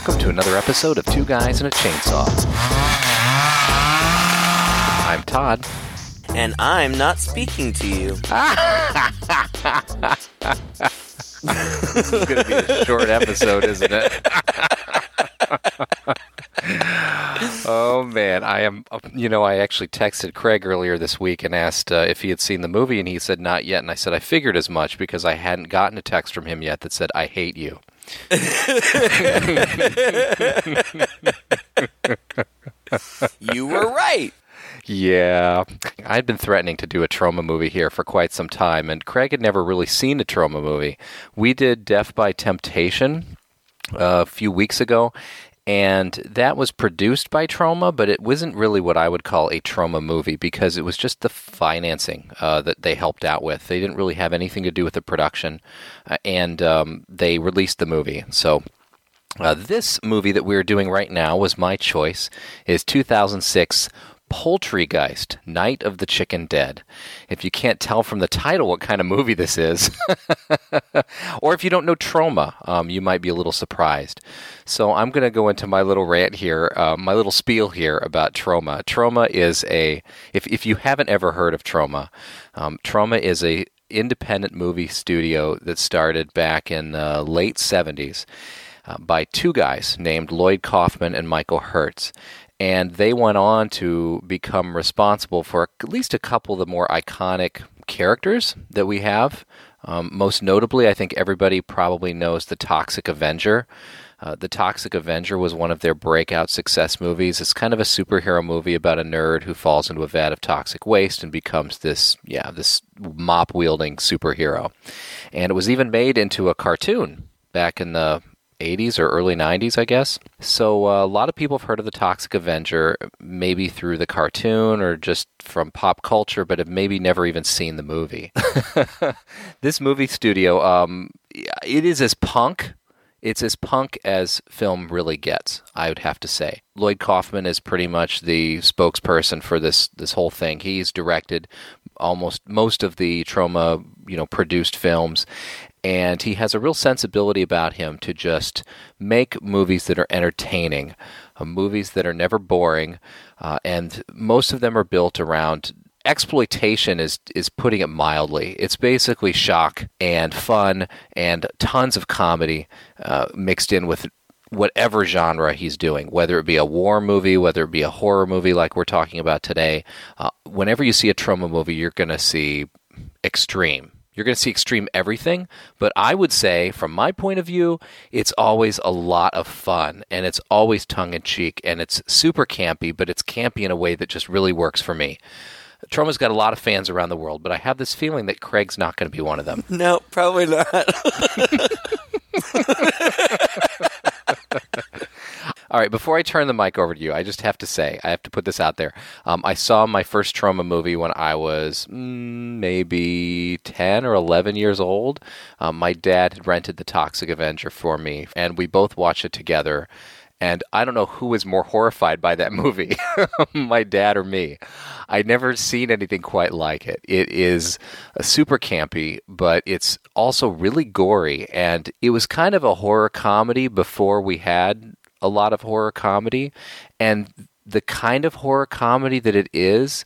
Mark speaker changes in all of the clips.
Speaker 1: Welcome to another episode of Two Guys and a Chainsaw. I'm Todd.
Speaker 2: And I'm not speaking to you.
Speaker 1: This is going to be a short episode, isn't it? oh man, I am. You know, I actually texted Craig earlier this week and asked uh, if he had seen the movie, and he said not yet. And I said I figured as much because I hadn't gotten a text from him yet that said I hate you.
Speaker 2: you were right.
Speaker 1: Yeah, I'd been threatening to do a Troma movie here for quite some time, and Craig had never really seen a Troma movie. We did Death by Temptation a few weeks ago, and that was produced by Troma, but it wasn't really what I would call a Troma movie because it was just the financing uh, that they helped out with. They didn't really have anything to do with the production, uh, and um, they released the movie. So. Uh, this movie that we're doing right now was my choice. is 2006 Poultrygeist, Night of the Chicken Dead. If you can't tell from the title what kind of movie this is, or if you don't know Troma, um, you might be a little surprised. So I'm going to go into my little rant here, uh, my little spiel here about Troma. Troma is a, if, if you haven't ever heard of Troma, um, Troma is a independent movie studio that started back in the late 70s. Uh, by two guys named Lloyd Kaufman and Michael Herz and they went on to become responsible for at least a couple of the more iconic characters that we have. Um, most notably, I think everybody probably knows the Toxic Avenger. Uh, the Toxic Avenger was one of their breakout success movies. It's kind of a superhero movie about a nerd who falls into a vat of toxic waste and becomes this, yeah, this mop wielding superhero. And it was even made into a cartoon back in the 80s or early 90s, I guess. So uh, a lot of people have heard of the Toxic Avenger, maybe through the cartoon or just from pop culture, but have maybe never even seen the movie. this movie studio, um, it is as punk. It's as punk as film really gets, I would have to say. Lloyd Kaufman is pretty much the spokesperson for this this whole thing. He's directed almost most of the Troma you know, produced films, and he has a real sensibility about him to just make movies that are entertaining, uh, movies that are never boring, uh, and most of them are built around exploitation is is putting it mildly. It's basically shock and fun and tons of comedy uh, mixed in with whatever genre he's doing, whether it be a war movie, whether it be a horror movie like we're talking about today. Uh, whenever you see a Troma movie, you're going to see extreme you're going to see extreme everything, but I would say, from my point of view, it's always a lot of fun and it's always tongue in cheek and it's super campy, but it's campy in a way that just really works for me. Troma's got a lot of fans around the world, but I have this feeling that Craig's not going to be one of them.
Speaker 2: No, probably not.
Speaker 1: All right, before I turn the mic over to you, I just have to say, I have to put this out there. Um, I saw my first Troma movie when I was mm, maybe 10 or 11 years old. Um, my dad had rented The Toxic Avenger for me, and we both watched it together. And I don't know who was more horrified by that movie, my dad or me. I'd never seen anything quite like it. It is super campy, but it's also really gory. And it was kind of a horror comedy before we had a lot of horror comedy, and the kind of horror comedy that it is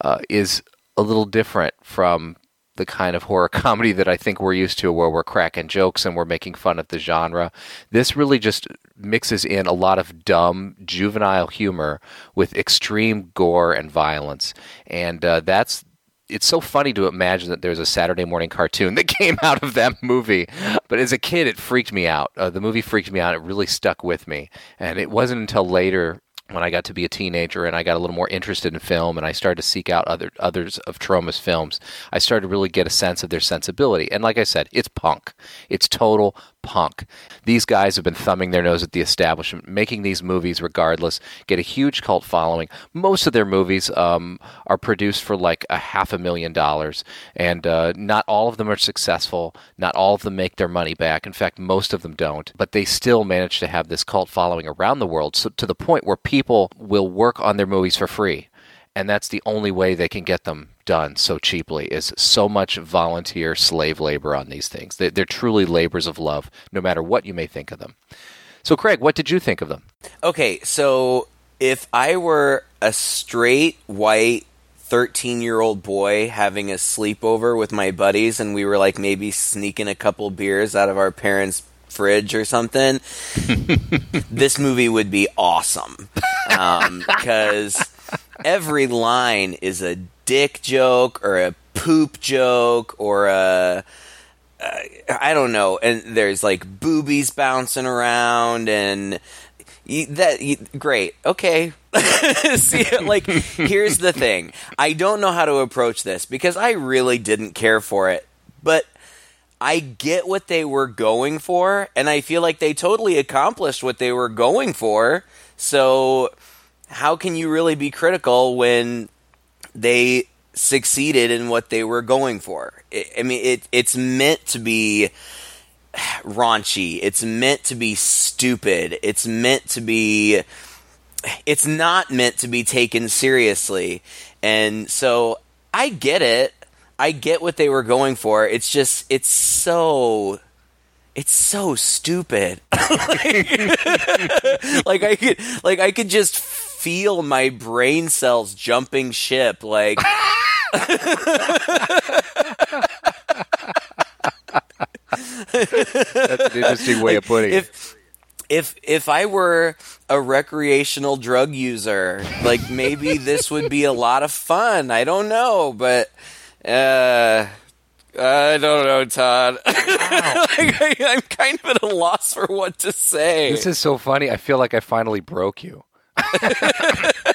Speaker 1: uh, is a little different from the kind of horror comedy that I think we're used to, where we're cracking jokes and we're making fun of the genre. This really just mixes in a lot of dumb, juvenile humor with extreme gore and violence, and uh, that's it's so funny to imagine that there's a Saturday morning cartoon that came out of that movie. But as a kid, it freaked me out. Uh, the movie freaked me out. It really stuck with me. And it wasn't until later when I got to be a teenager and I got a little more interested in film and I started to seek out other others of Troma's films, I started to really get a sense of their sensibility. And like I said, it's punk. It's total punk. These guys have been thumbing their nose at the establishment, making these movies regardless, get a huge cult following. Most of their movies um, are produced for like a half a million dollars, and uh, not all of them are successful. Not all of them make their money back. In fact, most of them don't. But they still manage to have this cult following around the world, so to the point where people will work on their movies for free and that's the only way they can get them done so cheaply is so much volunteer slave labor on these things they, are truly labors of love no matter what you may think of them So, Craig, what did you think of them?
Speaker 2: Okay, so if I were a straight white 13 year old boy having a sleepover with my buddies and we were like maybe sneaking a couple beers out of our parents' fridge or something, this movie would be awesome. Um, because every line is a dick joke or a poop joke or a. Uh, I don't know, and there's like boobies bouncing around, and you, that you, great. Okay, see, like here's the thing: I don't know how to approach this because I really didn't care for it, but I get what they were going for, and I feel like they totally accomplished what they were going for. So, how can you really be critical when they succeeded in what they were going for? I mean, it, it's meant to be raunchy. It's meant to be stupid. It's meant to be. It's not meant to be taken seriously. And so I get it. I get what they were going for. It's just, it's so. It's so stupid. like I could, like I could just feel my brain cells jumping ship. Like
Speaker 1: That's an interesting way of putting it.
Speaker 2: if if if I were a recreational drug user, like maybe this would be a lot of fun. I don't know, but uh I don't know, Todd. like, I, I'm kind of at a loss for what to say.
Speaker 1: This is so funny. I feel like I finally broke you.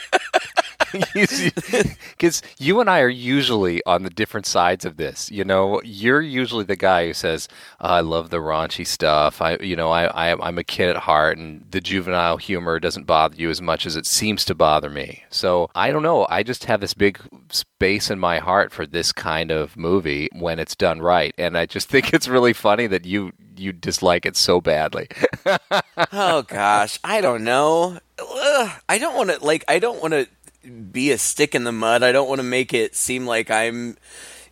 Speaker 1: Because you and I are usually on the different sides of this. You know, you're usually the guy who says, oh, "I love the raunchy stuff." I, you know, I, I, I'm a kid at heart, and the juvenile humor doesn't bother you as much as it seems to bother me. So I don't know. I just have this big space in my heart for this kind of movie when it's done right, and I just think it's really funny that you you dislike it so badly.
Speaker 2: oh gosh, I don't know. Ugh, I don't want to like. I don't want to be a stick in the mud. I don't want to make it seem like I'm,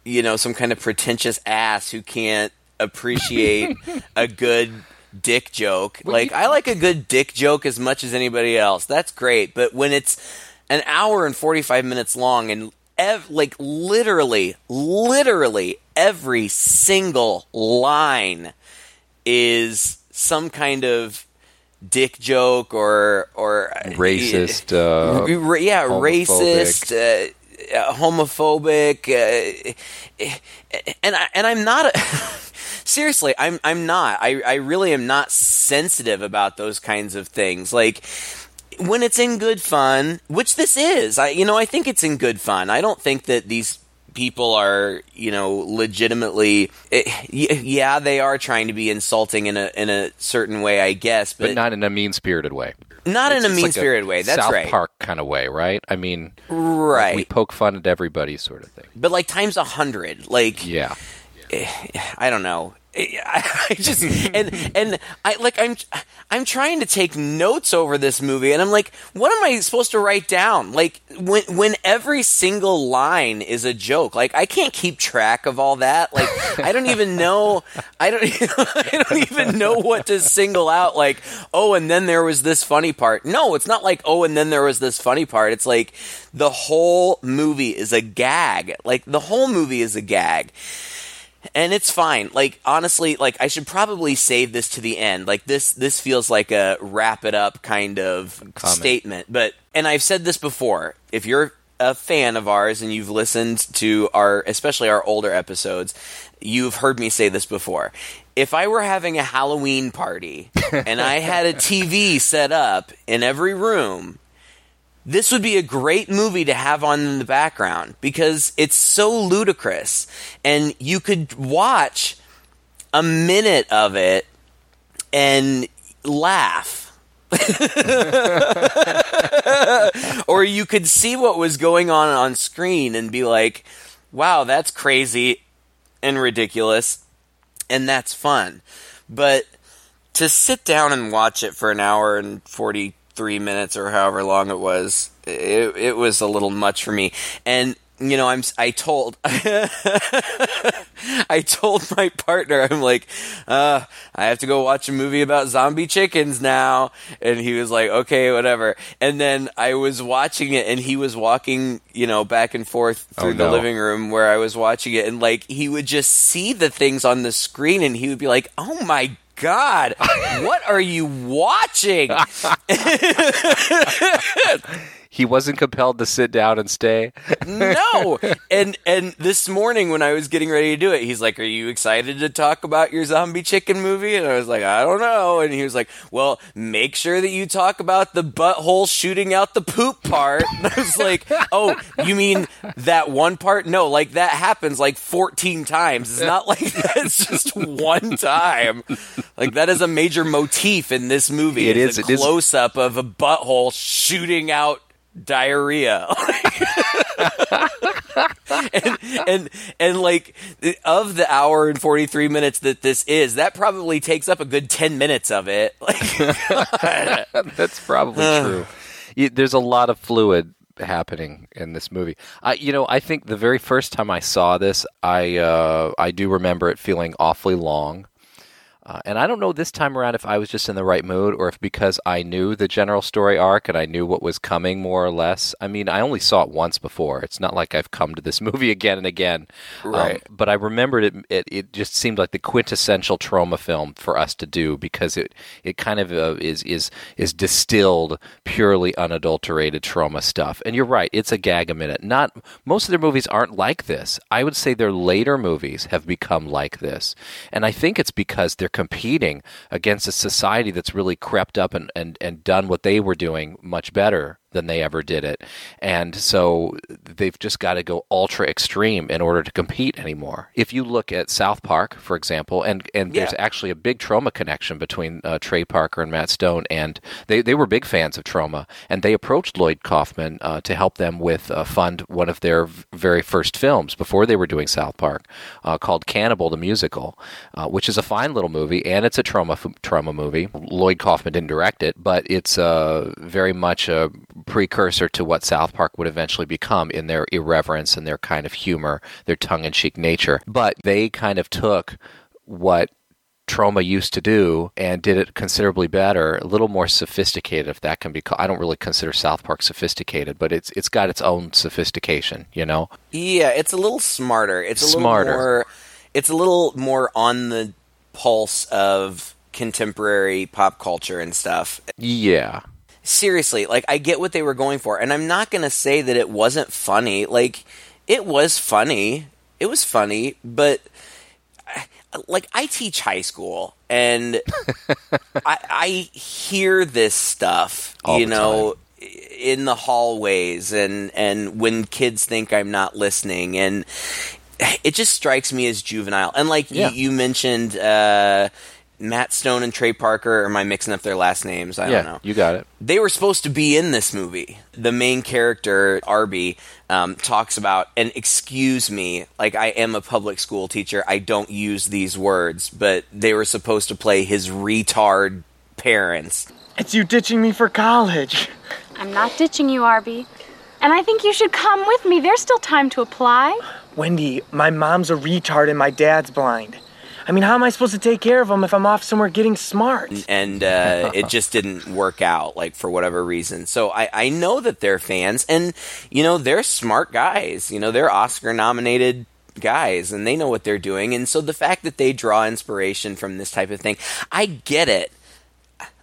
Speaker 2: you know, some kind of pretentious ass who can't appreciate a good dick joke. like I like a good dick joke as much as anybody else. That's great. But when it's an hour and 45 minutes long and ev- like literally literally every single line is some kind of dick joke or or
Speaker 1: Racist, uh,
Speaker 2: R- yeah,
Speaker 1: homophobic.
Speaker 2: racist, uh, uh, homophobic, uh, and I, and I'm not a, seriously. I'm I'm not. I I really am not sensitive about those kinds of things. Like when it's in good fun, which this is. I you know I think it's in good fun. I don't think that these people are you know legitimately eh, y- yeah they are trying to be insulting in a in a certain way I guess but,
Speaker 1: but not in a mean spirited way.
Speaker 2: not in a mean
Speaker 1: like
Speaker 2: spirited way that's
Speaker 1: South
Speaker 2: right
Speaker 1: Park kind of way, right? I mean,
Speaker 2: right
Speaker 1: we poke fun at everybody, sort of thing.
Speaker 2: but like times a hundred like
Speaker 1: Yeah.
Speaker 2: I don't know. I just and and I like I'm I'm trying to take notes over this movie and I'm like what am I supposed to write down? Like when when every single line is a joke like I can't keep track of all that like I don't even know I don't I don't even know what to single out like oh and then there was this funny part. No it's not like oh and then there was this funny part. It's like the whole movie is a gag. Like the whole movie is a gag and it's fine. Like honestly like i should probably save this to the end. Like this this feels like a wrap it up kind of
Speaker 1: Comment.
Speaker 2: statement. But and i've said this before if you're a fan of ours and you've listened to our especially our older episodes you've heard me say this before. If i were having a halloween party and i had a tv set up in every room this would be a great movie to have on in the background because it's so ludicrous. And you could watch a minute of it and laugh. Or you could see what was going on on screen and be like wow that's crazy and ridiculous and that's fun. But to sit down and watch it for an hour and 43 minutes or however long it was it, it was a little much for me and you know, I'm I told I told my partner I'm like, uh, I have to go watch a movie about zombie chickens now, and he was like, okay, whatever. And then I was watching it, and he was walking, you know, back and forth through
Speaker 1: Oh,
Speaker 2: the living room where I was watching it, and like he would just see the things on the screen, and he would be like, oh my. God, what are you watching?
Speaker 1: He wasn't compelled to sit down and stay.
Speaker 2: no. And and this morning when I was getting ready to do it, he's like, "Are you excited to talk about your zombie chicken movie?" And I was like, "I don't know." And he was like, "Well, make sure that you talk about the butthole shooting out the poop part." And I was like, "Oh, you mean that one part? No, like that happens like 14 times. It's not like that's just one time. Like that is a major motif in this movie.
Speaker 1: It
Speaker 2: It's
Speaker 1: is,
Speaker 2: a close up of a butthole shooting out diarrhea and, and and like of the hour and 43 minutes that this is that probably takes up a good 10 minutes of it like
Speaker 1: That's probably true. Y- There's a lot of fluid happening in this movie. I, you know, I think the very first time I saw this, I uh, I do remember it feeling awfully long. Uh, and I don't know this time around if I was just in the right mood or if because I knew the general story arc and I knew what was coming more or less. I mean, I only saw it once before. It's not like I've come to this movie again and again. Um,
Speaker 2: Right.
Speaker 1: but I remembered it, it. It just seemed like the quintessential Troma film for us to do because it it kind of uh, is is is distilled purely unadulterated Troma stuff. And you're right, it's a gag a minute. Not most of their movies aren't like this. I would say their later movies have become like this, and I think it's because they're competing against a society that's really crept up and and and done what they were doing much better than they ever did it. And so they've just got to go ultra extreme in order to compete anymore. If you look at South Park, for example, and, and there's actually a big Troma connection between uh, Trey Parker and Matt Stone, and they, they were big fans of Troma, and they approached Lloyd Kaufman uh, to help them with uh, fund one of their very first films before they were doing South Park, uh, called Cannibal the Musical, uh, which is a fine little movie, and it's a Troma f- Troma movie. Lloyd Kaufman didn't direct it, but it's uh, very much a precursor to what South Park would eventually become in their irreverence and their kind of humor, their tongue-in-cheek nature. But they kind of took what Troma used to do and did it considerably better, a little more sophisticated, if that can be called. I don't really consider South Park sophisticated, but it's it's got its own sophistication, you know.
Speaker 2: yeah it's a little smarter it's a
Speaker 1: Smarter.
Speaker 2: little more it's a little more on the pulse of contemporary pop culture and stuff
Speaker 1: Yeah,
Speaker 2: seriously, like I get what they were going for, and I'm not gonna say that it wasn't funny. Like it was funny, it was funny, but like I teach high school, and I, I hear this stuff,
Speaker 1: All
Speaker 2: you know. In the hallways, and and when kids think I'm not listening, and it just strikes me as juvenile. And like
Speaker 1: Yeah.
Speaker 2: you, you mentioned, uh, Matt Stone and Trey Parker. Or am I mixing up their last names? I
Speaker 1: yeah,
Speaker 2: don't know
Speaker 1: you got it.
Speaker 2: they were supposed to be in this movie. The main character, Arby, um, talks about, and excuse me, like I am a public school teacher, I don't use these words, but they were supposed to play his retard parents.
Speaker 3: It's you ditching me for college.
Speaker 4: I'm not ditching you, Arby. And I think you should come with me. There's still time to apply.
Speaker 3: Wendy, my mom's a retard and my dad's blind. I mean, how am I supposed to take care of him if I'm off somewhere getting smart?
Speaker 2: And uh, it just didn't work out, like for whatever reason. So I, I know that they're fans, and you know they're smart guys. You know they're Oscar nominated guys, and they know what they're doing. And so the fact that they draw inspiration from this type of thing, I get it.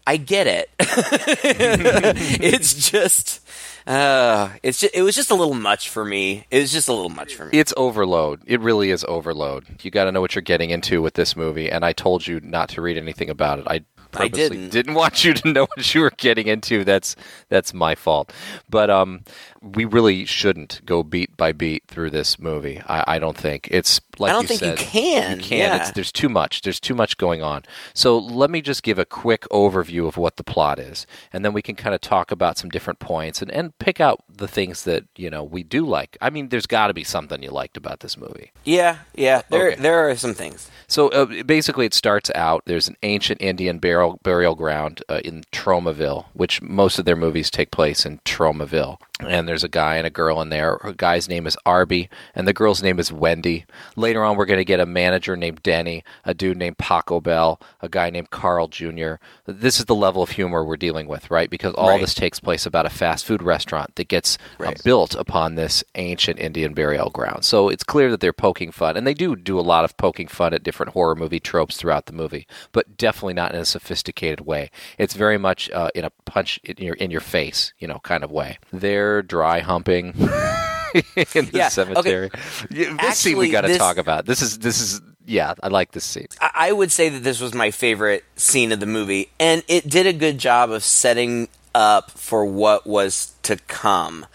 Speaker 2: I get it. it's just, uh, it's just, it was just a little much for me. It was just a little much for me.
Speaker 1: It's overload. It really is overload. You got to know what you're getting into with this movie, and I told you not to read anything about it. I
Speaker 2: I
Speaker 1: purposely
Speaker 2: didn't.
Speaker 1: want you to know what you were getting into. That's that's my fault. But um, we really shouldn't go beat by beat through this movie. I, I don't think it's like
Speaker 2: I don't
Speaker 1: you
Speaker 2: think you can,
Speaker 1: You can't.
Speaker 2: yeah.
Speaker 1: It's, there's too much. There's too much going on. So let me just give a quick overview of what the plot is, and then we can kind of talk about some different points and, and pick out the things that you know we do like. I mean, there's got to be something you liked about this movie.
Speaker 2: Yeah, yeah. There,
Speaker 1: Okay.
Speaker 2: there are some things.
Speaker 1: So uh, basically, it starts out there's an ancient Indian burial burial ground uh, in Tromaville, which most of their movies take place in Tromaville, and there's a guy and a girl in there. Her guy's name is Arby, and the girl's name is Wendy. Later on, we're going to get a manager named Denny, a dude named Paco Bell, a guy named Carl Jr. This is the level of humor we're dealing with, right? Because all
Speaker 2: Right.
Speaker 1: this takes place about a fast food restaurant that gets uh, built upon this ancient Indian burial ground. So it's clear that they're poking fun, and they do do a lot of poking fun at different horror movie tropes throughout the movie, but definitely not in a sophisticated way. It's very much uh, in a punch in your in your face, you know, kind of way. They're dry humping. in the
Speaker 2: Yeah, okay.
Speaker 1: cemetery. Yeah, This scene we got to talk about. This is this is yeah, I like this scene.
Speaker 2: I I would say that this was my favorite scene of the movie, and it did a good job of setting up for what was to come.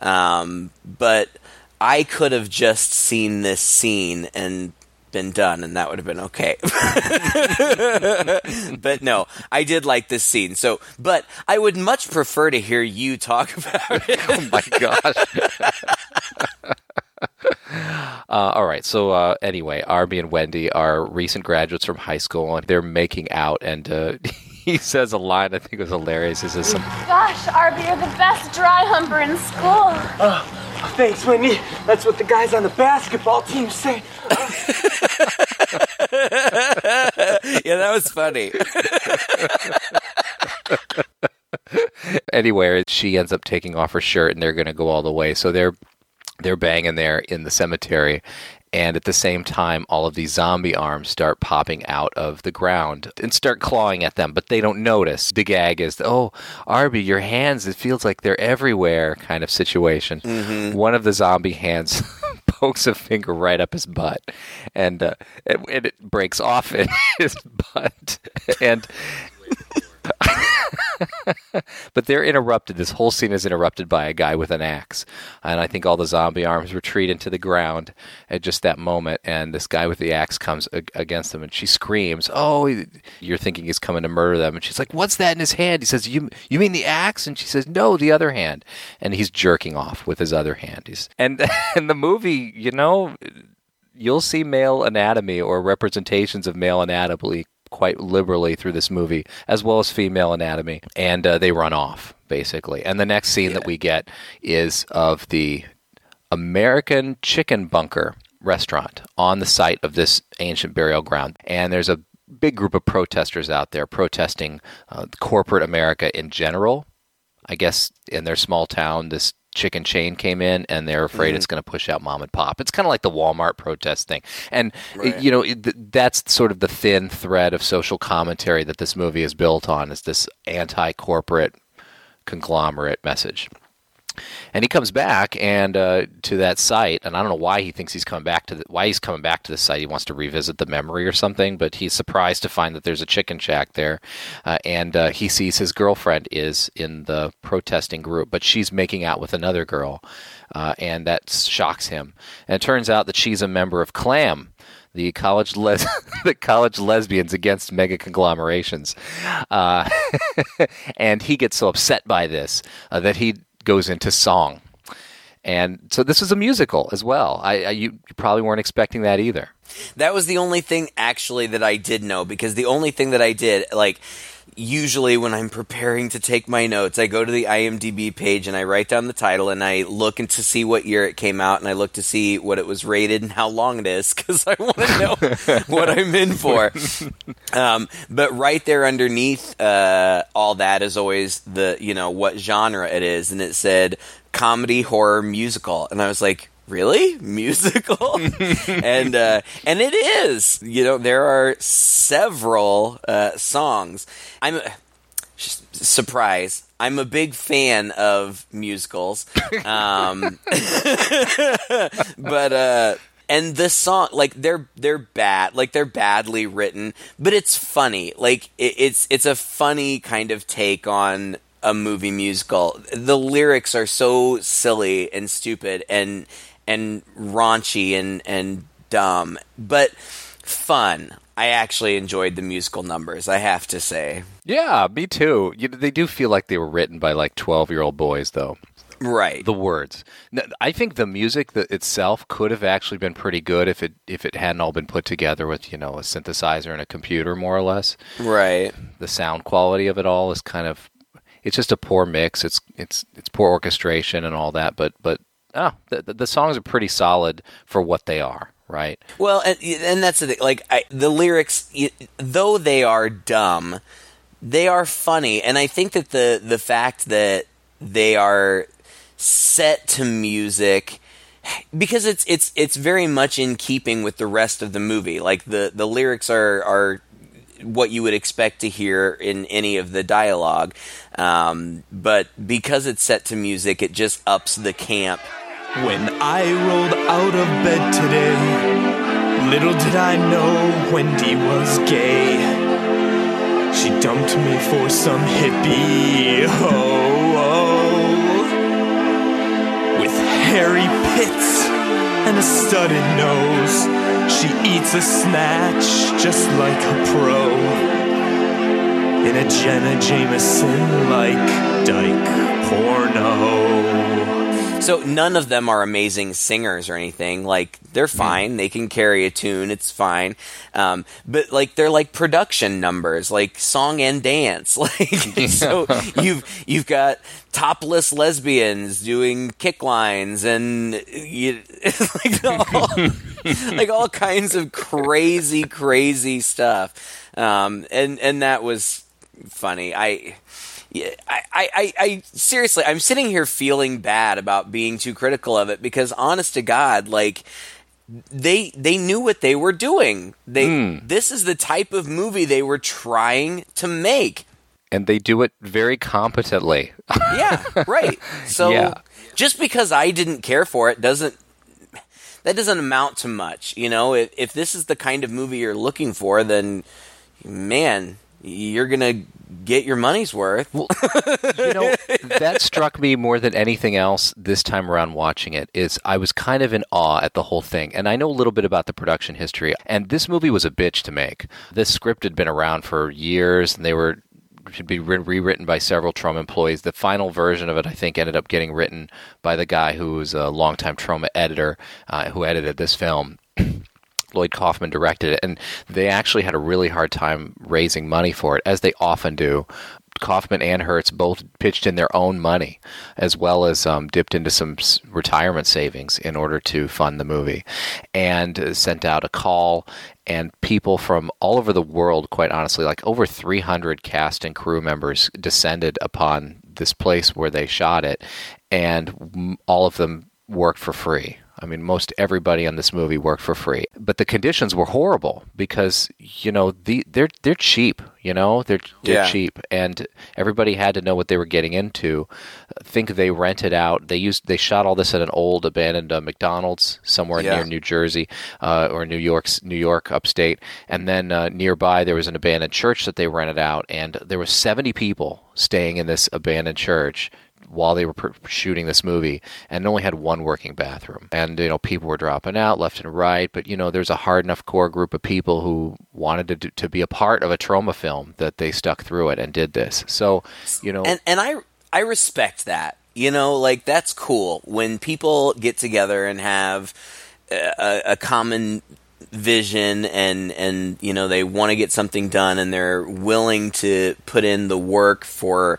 Speaker 2: Um, but I could have just seen this scene and been done, and that would have been okay. but no, I did like this scene. So, but I would much prefer to hear you talk about it.
Speaker 1: oh my gosh. Uh, all right. So uh, anyway, Arby and Wendy are recent graduates from high school, and they're making out. And uh, he says a line I think was hilarious. He says, some,
Speaker 4: Gosh, Arby, you're the best dry humper in school.
Speaker 3: Oh, thanks, Wendy. That's what the guys on the basketball team say.
Speaker 2: Yeah, that was funny.
Speaker 1: anyway, she ends up taking off her shirt, and they're going to go all the way. So they're they're banging there in the cemetery. And at the same time, all of these zombie arms start popping out of the ground and start clawing at them, but they don't notice. The gag is, oh, Arby, your hands, it feels like they're everywhere kind of situation. Mm-hmm. One of the zombie hands pokes a finger right up his butt, and, uh, and, it breaks off in his butt. And but they're interrupted. This whole scene is interrupted by a guy with an axe, and I think all the zombie arms retreat into the ground at just that moment. And this guy with the axe comes ag- against them, and she screams, "Oh, you're thinking he's coming to murder them!" And she's like, "What's that in his hand?" He says, "You you mean the axe?" And she says, "No, the other hand." And he's jerking off with his other hand. He's and and the movie, you know, you'll see male anatomy or representations of male anatomy quite liberally through this movie, as well as female anatomy, and uh, they run off basically. And the next scene that we get is of the American Chicken Bunker restaurant on the site of this ancient burial ground, and there's a big group of protesters out there protesting uh, corporate America in general. I guess in their small town, this chicken chain came in and they're afraid it's mm. going to push out mom and pop. It's kind of like the Walmart protest thing. And, it- you know, that's sort of the thin thread of social commentary that this movie is built on is this anti corporate conglomerate message. And he comes back and uh, to that site, and I don't know why he thinks he's coming back to the, why he's coming back to the site. He wants to revisit the memory or something, but he's surprised to find that there's a chicken shack there, uh, and uh, he sees his girlfriend is in the protesting group, but she's making out with another girl, uh, and that shocks him. And it turns out that she's a member of Clam, the college les- the college lesbians against mega conglomerations, uh, and he gets so upset by this uh, that he goes into song. And so this is a musical as well. I, I you, you probably weren't expecting that either.
Speaker 2: That was the only thing actually that I did know because the only thing that I did, like, usually when I'm preparing to take my notes, I go to the IMDb page and I write down the title and I look and to see what year it came out and I look to see what it was rated and how long it is because I want to know what I'm in for. Um, but right there underneath uh, all that is always the you know what genre it is, and it said comedy, horror, musical, and I was like. Really, musical, and uh, and it is. You know, there are several uh, songs. I'm a, surprise. I'm a big fan of musicals, um, but uh, and the song like they're they're bad like they're badly written but it's funny like it, it's it's a funny kind of take on a movie musical the lyrics are so silly and stupid and and raunchy and and dumb but fun i actually enjoyed the musical numbers i have to say
Speaker 1: Yeah, me too. You, they do feel like they were written by like twelve-year-old boys, though.
Speaker 2: right
Speaker 1: The words. i think the music itself could have actually been pretty good if it if it hadn't all been put together with you know a synthesizer and a computer, more or less.
Speaker 2: right
Speaker 1: The sound quality of it all is kind of it's just a poor mix. It's it's it's poor orchestration and all that. But but oh, the, the, songs are pretty solid for what they are. Right.
Speaker 2: Well, and, and that's the thing. Like I, the lyrics, though they are dumb, they are funny, and I think that the the fact that they are set to music because it's it's it's very much in keeping with the rest of the movie. Like the the lyrics are are what you would expect to hear in any of the dialogue, um, but because it's set to music, it just ups the camp.
Speaker 3: When I rolled out of bed today, little did I know Wendy was gay. She dumped me for some hippie ho with hairy pits and a studded nose. She eats a snatch just like a pro. In a Jenna Jameson like dyke porno.
Speaker 2: So none of them are amazing singers or anything. Like they're fine; they can carry a tune. It's fine. Um, but like they're like production numbers, like song and dance. Like so, you've you've got topless lesbians doing kick lines and you, like all, like all kinds of crazy, crazy stuff. Um, and and that was funny. I I, I, I, seriously, I'm sitting here feeling bad about being too critical of it because, honest to God, like they they knew what they were doing. They
Speaker 1: Hmm.
Speaker 2: this is the type of movie they were trying to make.
Speaker 1: And they do it very competently.
Speaker 2: Yeah, right. So
Speaker 1: Yeah.
Speaker 2: just because I didn't care for it doesn't that doesn't amount to much. You know, if if this is the kind of movie you're looking for, then man, you're gonna get your money's worth.
Speaker 1: you know that struck me more than anything else this time around watching it is i was kind of in awe at the whole thing and i know a little bit about the production history and this movie was a bitch to make this script had been around for years and they were should be re- rewritten by several Troma employees. The final version of it, I think, ended up getting written by the guy who was a longtime Troma editor uh, who edited this film. Lloyd Kaufman directed it, and they actually had a really hard time raising money for it, as they often do. Kaufman and Herz both pitched in their own money, as well as um, dipped into some retirement savings in order to fund the movie, and sent out a call. And people from all over the world, quite honestly, like over 300 cast and crew members descended upon this place where they shot it, and all of them worked for free. I mean, most everybody on this movie worked for free, but the conditions were horrible because you know the they're they're cheap. You know they're they're
Speaker 2: Yeah.
Speaker 1: cheap, and everybody had to know what they were getting into. I think they rented out. They used they shot all this at an old abandoned uh, McDonald's somewhere
Speaker 2: Yeah.
Speaker 1: near New Jersey uh, or New York's New York upstate, and then uh, nearby there was an abandoned church that they rented out, and there were seventy people staying in this abandoned church while they were shooting this movie and only had one working bathroom and you know people were dropping out left and right but you know there's a hard enough core group of people who wanted to do, to be a part of a Troma film that they stuck through it and did this so you know
Speaker 2: and and I I respect that. You know, like that's cool when people get together and have a, a common vision and and you know they want to get something done and they're willing to put in the work for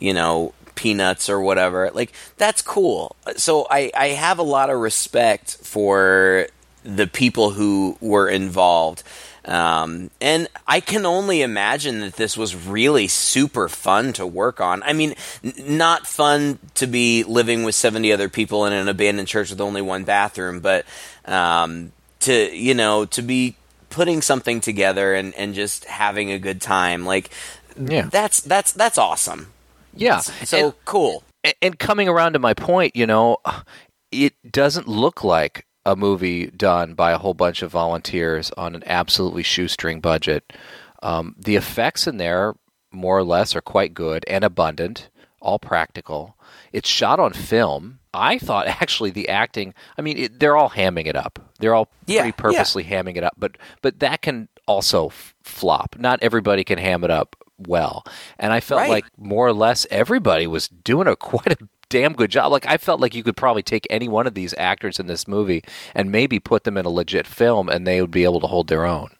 Speaker 2: you know peanuts or whatever like that's cool so i i have a lot of respect for the people who were involved um, and I can only imagine that this was really super fun to work on. I mean, n- not fun to be living with 70 other people in an abandoned church with only one bathroom, but um, to, you know, to be putting something together and, and just having a good time. Like,
Speaker 1: Yeah.
Speaker 2: that's, that's, that's awesome.
Speaker 1: Yeah
Speaker 2: So
Speaker 1: and,
Speaker 2: cool.
Speaker 1: and coming around to my point you know it doesn't look like a movie done by a whole bunch of volunteers on an absolutely shoestring budget. Um, the effects in there more or less are quite good and abundant all practical. It's shot on film. I thought actually the acting i mean it, they're all hamming it up. They're all
Speaker 2: Yeah,
Speaker 1: pretty purposely hamming it up but but that can also f- flop. Not everybody can ham it up well and i felt
Speaker 2: Right.
Speaker 1: like more or less everybody was doing a quite a damn good job. Like I felt like you could probably take any one of these actors in this movie and maybe put them in a legit film and they would be able to hold their own.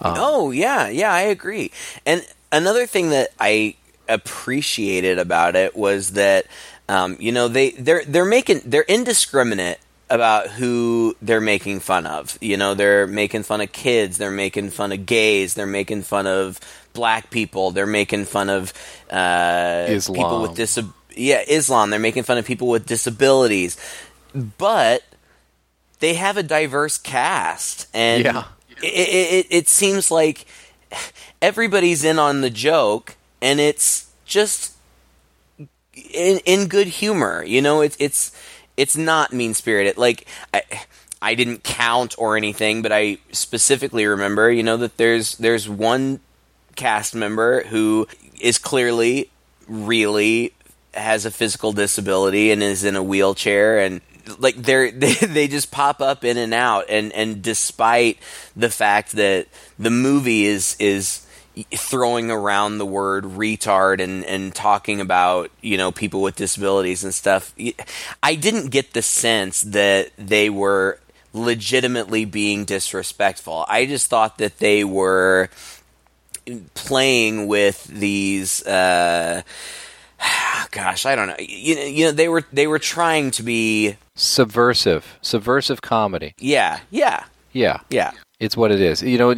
Speaker 2: oh yeah, yeah, I agree. And another thing that I appreciated about it was that um, you know they they're they're making they're indiscriminate about who they're making fun of. You know, they're making fun of kids, they're making fun of gays, they're making fun of black people, they're making fun of uh,
Speaker 1: Islam.
Speaker 2: people with dis yeah Islam. They're making fun of people with disabilities, but they have a diverse cast, and
Speaker 1: Yeah.
Speaker 2: it, it, it seems like everybody's in on the joke, and it's just in in good humor. You know, it's it's it's not mean spirited. Like I, I didn't count or anything, but I specifically remember, you know, that there's there's one cast member who is clearly really has a physical disability and is in a wheelchair and like they're they, they just pop up in and out and and despite the fact that the movie is is throwing around the word retard and and talking about you know people with disabilities and stuff i didn't get the sense that they were legitimately being disrespectful. I just thought that they were playing with these uh gosh i don't know. You know, you know they were they were trying to be
Speaker 1: Subversive, subversive comedy.
Speaker 2: yeah yeah.
Speaker 1: Yeah,
Speaker 2: yeah
Speaker 1: it's what it is. You know,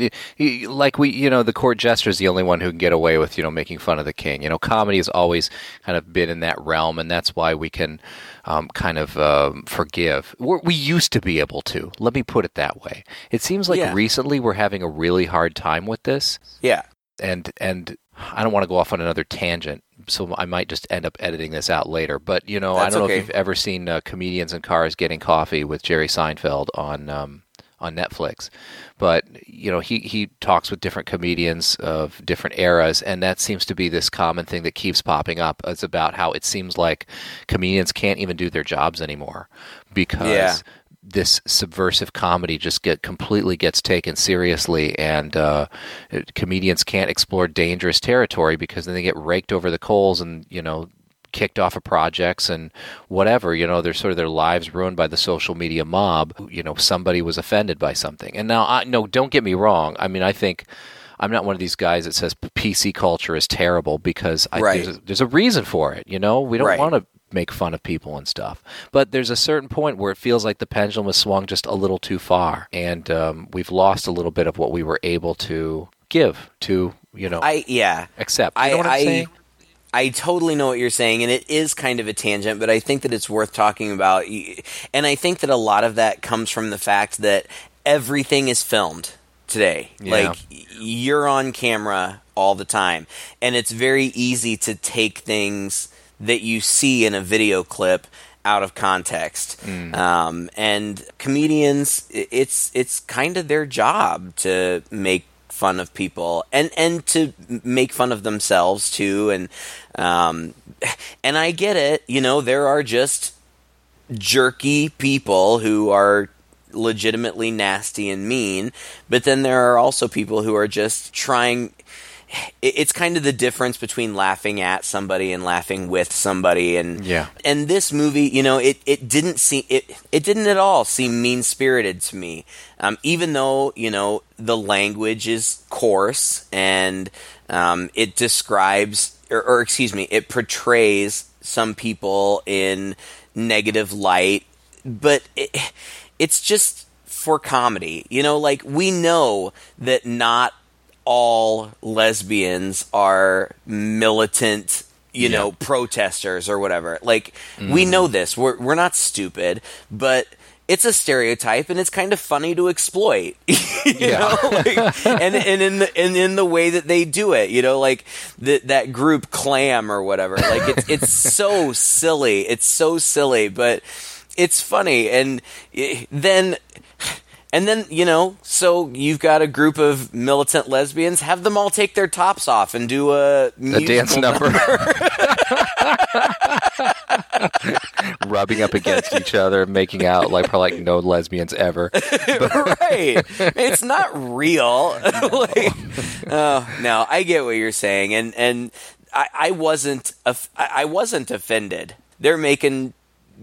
Speaker 1: like we, you know, the court jester is the only one who can get away with, you know, making fun of the king. You know, comedy has always kind of been in that realm, and that's why we can um, kind of um, forgive. We're, we used to be able to. Let me put it that way. It seems like
Speaker 2: Yeah.
Speaker 1: recently we're having a really hard time with this.
Speaker 2: yeah
Speaker 1: and and I don't want to go off on another tangent, so I might just end up editing this out later. But you know, I don't know
Speaker 2: okay.
Speaker 1: if you've ever seen uh, comedians in cars getting coffee with Jerry Seinfeld on um, on Netflix, but you know, he he talks with different comedians of different eras, and that seems to be this common thing that keeps popping up. It's about how it seems like comedians can't even do their jobs anymore because
Speaker 2: Yeah.
Speaker 1: this subversive comedy just get completely gets taken seriously, and uh, comedians can't explore dangerous territory because then they get raked over the coals and you know kicked off of projects and whatever you know they're sort of their lives ruined by the social media mob you know somebody was offended by something and now i no don't get me wrong i mean i think i'm not one of these guys that says pc culture is terrible because I,
Speaker 2: Right.
Speaker 1: there's, a, there's a reason for it you know we don't
Speaker 2: Right.
Speaker 1: want to make fun of people and stuff. But there's a certain point where it feels like the pendulum has swung just a little too far, and um, we've lost a little bit of what we were able to give to you know
Speaker 2: i yeah
Speaker 1: accept. You
Speaker 2: I,
Speaker 1: know what I'm
Speaker 2: I? I totally know what you're saying, and it is kind of a tangent, but I think that it's worth talking about. And I think that a lot of that comes from the fact that everything is filmed today.
Speaker 1: Yeah.
Speaker 2: Like, you're on camera all the time, and it's very easy to take things that you see in a video clip out of context.
Speaker 1: Mm.
Speaker 2: Um, and comedians, it's it's kind of their job to make fun of people and and to make fun of themselves too. And um and I get it. You know there are just jerky people who are legitimately nasty and mean but then there are also people who are just trying it's kind of the difference between laughing at somebody and laughing with somebody. And
Speaker 1: Yeah.
Speaker 2: and this movie you know it, it didn't seem it it didn't at all seem mean spirited to me. Um, even though you know the language is coarse and um, it describes or, or excuse me it portrays some people in negative light but it, it's just for comedy. You know like we know that not all lesbians are militant you know protesters or whatever. Like we know this. We're we're not stupid but it's a stereotype and it's kind of funny to exploit you
Speaker 1: Yeah.
Speaker 2: know? Like, and and in the and in the way that they do it you know like the, that group clam or whatever. Like it's it's so silly. It's so silly but it's funny. And eh, then and then, you know, so you've got a group of militant lesbians, have them all take their tops off and do a,
Speaker 1: A dance number, rubbing up against each other, making out like probably like no lesbians ever.
Speaker 2: right. It's not real. like, oh, no, I get what you're saying, and and I, I wasn't I wasn't offended. They're making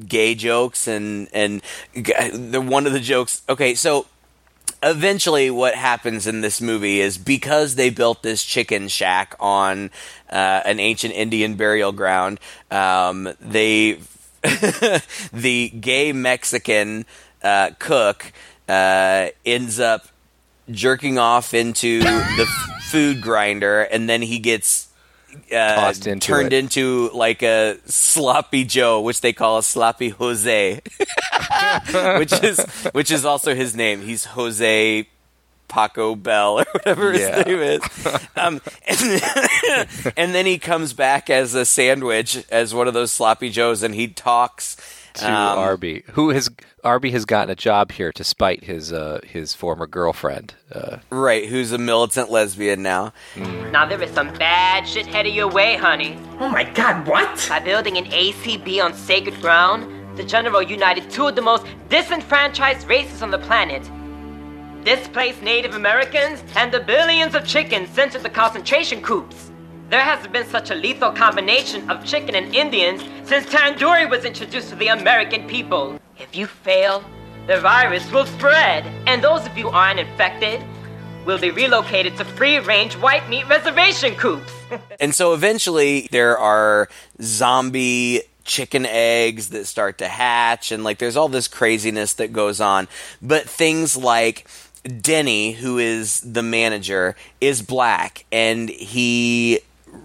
Speaker 2: gay jokes, and and the one of the jokes. Okay, so eventually what happens in this movie is because they built this chicken shack on uh, an ancient Indian burial ground, um, they the gay Mexican uh, cook uh, ends up jerking off into the food grinder, and then he gets uh,
Speaker 1: into
Speaker 2: turned
Speaker 1: it.
Speaker 2: into like a sloppy Joe, which they call a sloppy Jose, which is which is also his name. He's Jose Paco Bell or whatever his
Speaker 1: Yeah.
Speaker 2: name is. Um, and, and then he comes back as a sandwich, as one of those sloppy Joes, and he talks
Speaker 1: to
Speaker 2: um,
Speaker 1: Arby, who has Arby has gotten a job here to spite his uh, his former girlfriend. Uh,
Speaker 2: right, who's a militant lesbian now.
Speaker 5: Now there is some bad shit headed your way, honey.
Speaker 3: Oh my god, what?
Speaker 5: By building an ACB on sacred ground, the General united two of the most disenfranchised races on the planet. Displaced Native Americans and the billions of chickens sent to the concentration camps. There hasn't been such a lethal combination of chicken and Indians since tandoori was introduced to the American people. If you fail, the virus will spread, and those of you aren't infected will be relocated to free-range white meat reservation coops.
Speaker 2: And so eventually there are zombie chicken eggs that start to hatch and like there's all this craziness that goes on. But things like Denny, who is the manager, is black and he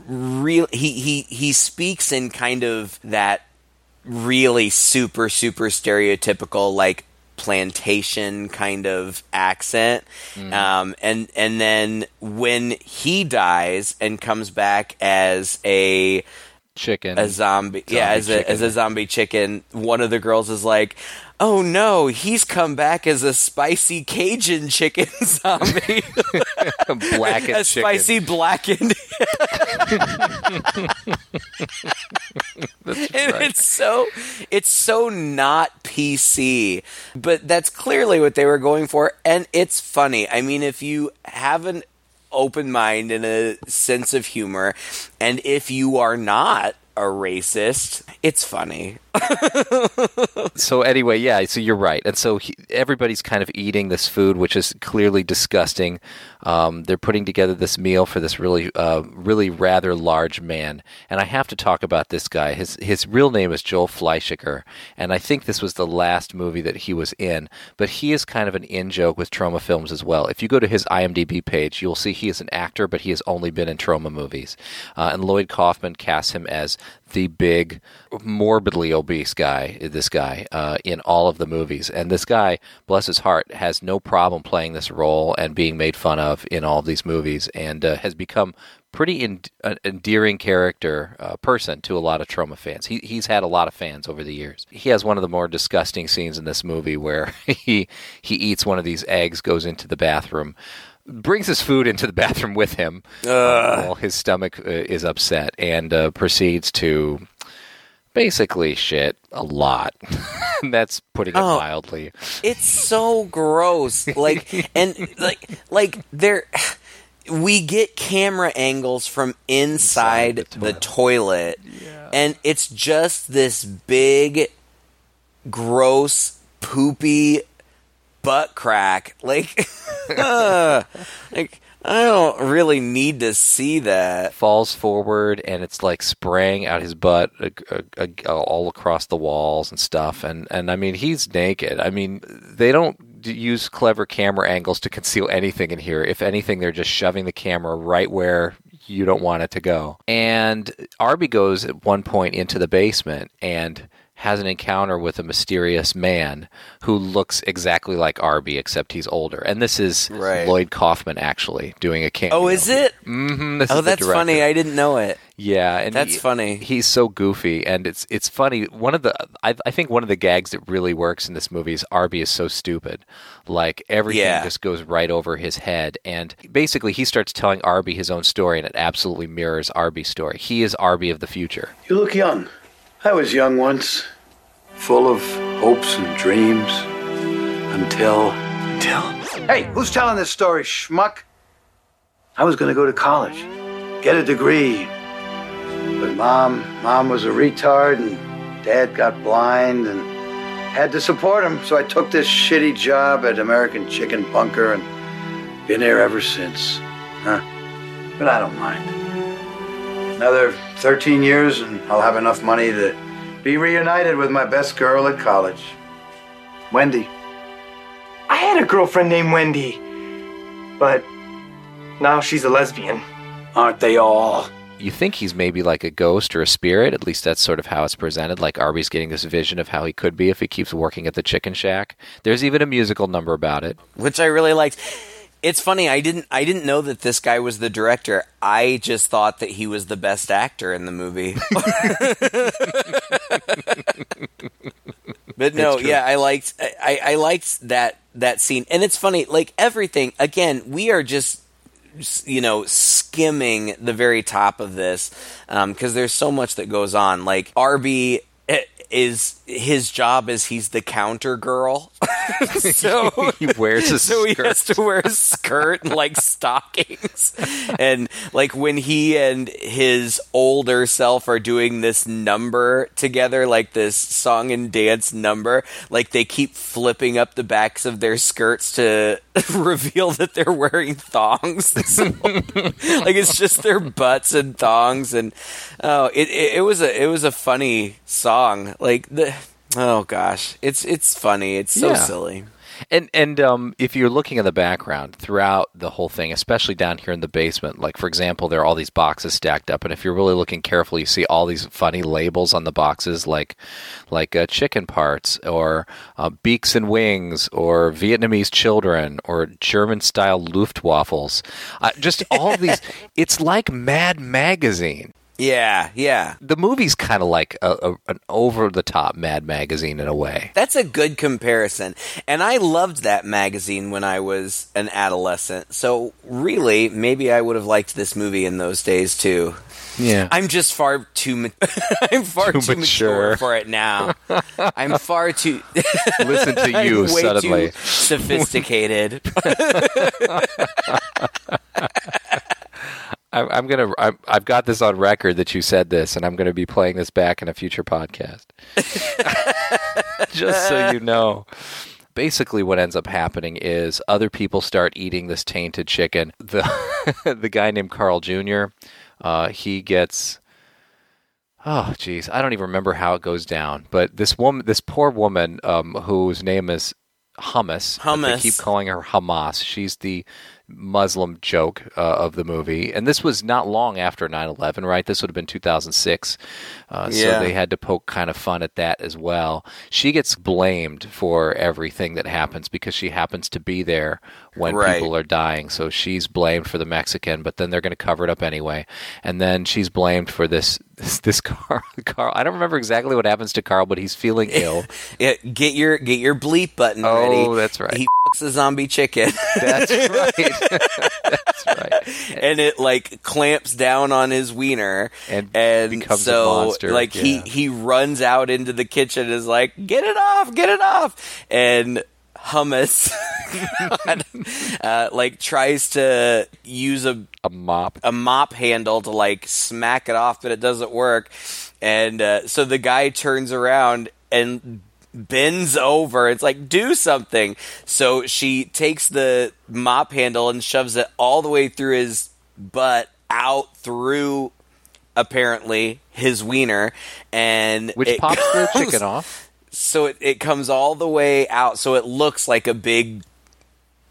Speaker 2: real he, he he speaks in kind of that really super super stereotypical like plantation kind of accent um, and and then when he dies and comes back as a
Speaker 1: chicken.
Speaker 2: a zombie, yeah as a
Speaker 1: chicken.
Speaker 2: as a zombie chicken one of the girls is like oh no he's come back as a spicy cajun chicken zombie
Speaker 1: blackened
Speaker 2: a
Speaker 1: chicken.
Speaker 2: spicy blackened
Speaker 1: right.
Speaker 2: it's so it's so not PC, but that's clearly what they were going for, and it's funny. I mean, if you have an open mind and a sense of humor, and if you are not a racist, it's funny.
Speaker 1: so anyway, yeah. So you're right, and so he, everybody's kind of eating this food, which is clearly disgusting. Um, they're putting together this meal for this really, uh, really rather large man, and I have to talk about this guy. His his real name is Joel Fleishaker, and I think this was the last movie that he was in. But he is kind of an in joke with Troma films as well. If you go to his IMDb page, you'll see he is an actor, but he has only been in Troma movies. Uh, and Lloyd Kaufman casts him as the big, morbidly obese guy, this guy, uh, in all of the movies. And this guy, bless his heart, has no problem playing this role and being made fun of in all of these movies and uh, has become pretty endearing character uh, person to a lot of Troma fans. He, he's had a lot of fans over the years. He has one of the more disgusting scenes in this movie where he he eats one of these eggs, goes into the bathroom, brings his food into the bathroom with him uh, while his stomach uh, is upset, and uh, proceeds to basically shit a lot. That's putting it
Speaker 2: Oh.
Speaker 1: mildly.
Speaker 2: It's so gross. Like and like like there we get camera angles from inside,
Speaker 1: Inside the
Speaker 2: the toilet. And it's just this big gross poopy butt crack. Like uh, like I don't really need to see that.
Speaker 1: falls forward and it's like spraying out his butt uh, uh, uh, all across the walls and stuff and and I mean he's naked I mean they don't use clever camera angles to conceal anything in here if anything they're just shoving the camera right where you don't want it to go and Arby goes at one point into the basement and has an encounter with a mysterious man who looks exactly like Arby except he's older and this is
Speaker 2: Right.
Speaker 1: Lloyd Kaufman actually doing a cameo
Speaker 2: Oh, is it?
Speaker 1: Mm-hmm, this
Speaker 2: Oh,
Speaker 1: is
Speaker 2: that's funny. I didn't know it.
Speaker 1: Yeah, and
Speaker 2: That's
Speaker 1: he-
Speaker 2: funny.
Speaker 1: He's so goofy, and it's it's funny. One of the I, I think one of the gags that really works in this movie is Arby is so stupid, like everything
Speaker 2: Yeah.
Speaker 1: just goes right over his head, and basically he starts telling Arby his own story, and it absolutely mirrors Arby's story. He is Arby of the future.
Speaker 6: You look young. I was young once, full of hopes and dreams. Until. Until? Hey, who's telling this story, schmuck? I was gonna go to college, get a degree. But mom, mom was a retard, and dad got blind, and Had to support him, so I took this shitty job at American Chicken Bunker and been here ever since. Huh? But I don't mind. Another 13 years and I'll have enough money to be reunited with my best girl at college. Wendy.
Speaker 3: I had a girlfriend named Wendy, but now she's a lesbian.
Speaker 6: Aren't they all?
Speaker 1: You think he's maybe like a ghost or a spirit. At least that's sort of how it's presented. Like Arby's getting this vision of how he could be if he keeps working at the chicken shack. There's even a musical number about it.
Speaker 2: which I really liked. It's funny. I didn't. I didn't know that this guy was the director. I just thought that he was the best actor in the movie. but no, yeah, I liked. I, I liked that that scene, and it's funny. Like everything. Again, we are just you know skimming the very top of this because there's so much that goes on. Like Arby eh, is his job is he's the counter girl. so
Speaker 1: He wears a
Speaker 2: so he has to wear a skirt and like stockings. And like when he and his older self are doing this number together like this song and dance number like they keep flipping up the backs of their skirts to reveal that they're wearing thongs. Like it's just their butts and thongs and oh it, it, it was a it was a funny song. Like the oh gosh it's it's funny it's so
Speaker 1: Yeah.
Speaker 2: silly
Speaker 1: And and um, if you're looking in the background throughout the whole thing, especially down here in the basement, like for example, there are all these boxes stacked up, and if you're really looking carefully, you see all these funny labels on the boxes, like like uh, chicken parts, or uh, beaks and wings, or Vietnamese children, or German style Luftwaffles. Uh, just all these. It's like Mad Magazine.
Speaker 2: Yeah, yeah.
Speaker 1: The movie's kind of like a, a, an over the top Mad Magazine in a way.
Speaker 2: That's a good comparison. And I loved that magazine when I was an adolescent. So really, maybe I would have liked this movie in those days too.
Speaker 1: Yeah.
Speaker 2: I'm just far too ma- I'm far
Speaker 1: Too
Speaker 2: too, mature.
Speaker 1: mature.
Speaker 2: for it now. I'm far too
Speaker 1: Listen to you suddenly.
Speaker 2: too sophisticated.
Speaker 1: I, I'm gonna. I'm, I've got this on record that you said this, and I'm gonna be playing this back in a future podcast, just so you know. Basically, what ends up happening is other people start eating this tainted chicken. The the guy named Carl Jr. Uh, he gets. Oh, geez, I don't even remember how it goes down. But this woman, this poor woman, um, whose name is Hummus. but They keep calling her Hamas. She's the Muslim joke uh, of the movie. And this was not long after 9 11, right? This would have been 2006. Uh,
Speaker 2: Yeah.
Speaker 1: So they had to poke kind of fun at that as well. She gets blamed for everything that happens because she happens to be there when
Speaker 2: Right.
Speaker 1: people are dying. So she's blamed for the Mexican, but then they're going to cover it up anyway. And then she's blamed for this. This, this Carl, Carl, I don't remember exactly what happens to Carl, but he's feeling ill.
Speaker 2: Yeah, get your get your bleep button
Speaker 1: Oh,
Speaker 2: ready.
Speaker 1: Oh, that's right.
Speaker 2: He fucks a zombie chicken.
Speaker 1: That's right. That's right.
Speaker 2: and it like clamps down on his wiener
Speaker 1: And
Speaker 2: and
Speaker 1: becomes a
Speaker 2: so
Speaker 1: monster,
Speaker 2: like he
Speaker 1: yeah.
Speaker 2: he runs out into the kitchen and is like get it off get it off and hummus uh, like tries to use a
Speaker 1: A mop.
Speaker 2: a mop handle to like smack it off, but it doesn't work. And uh, so the guy turns around and bends over. It's like, do something. So she takes the mop handle and shoves it all the way through his butt, out through apparently his wiener, and
Speaker 1: Which pops the chicken off.
Speaker 2: So it, it comes all the way out, so it looks like a big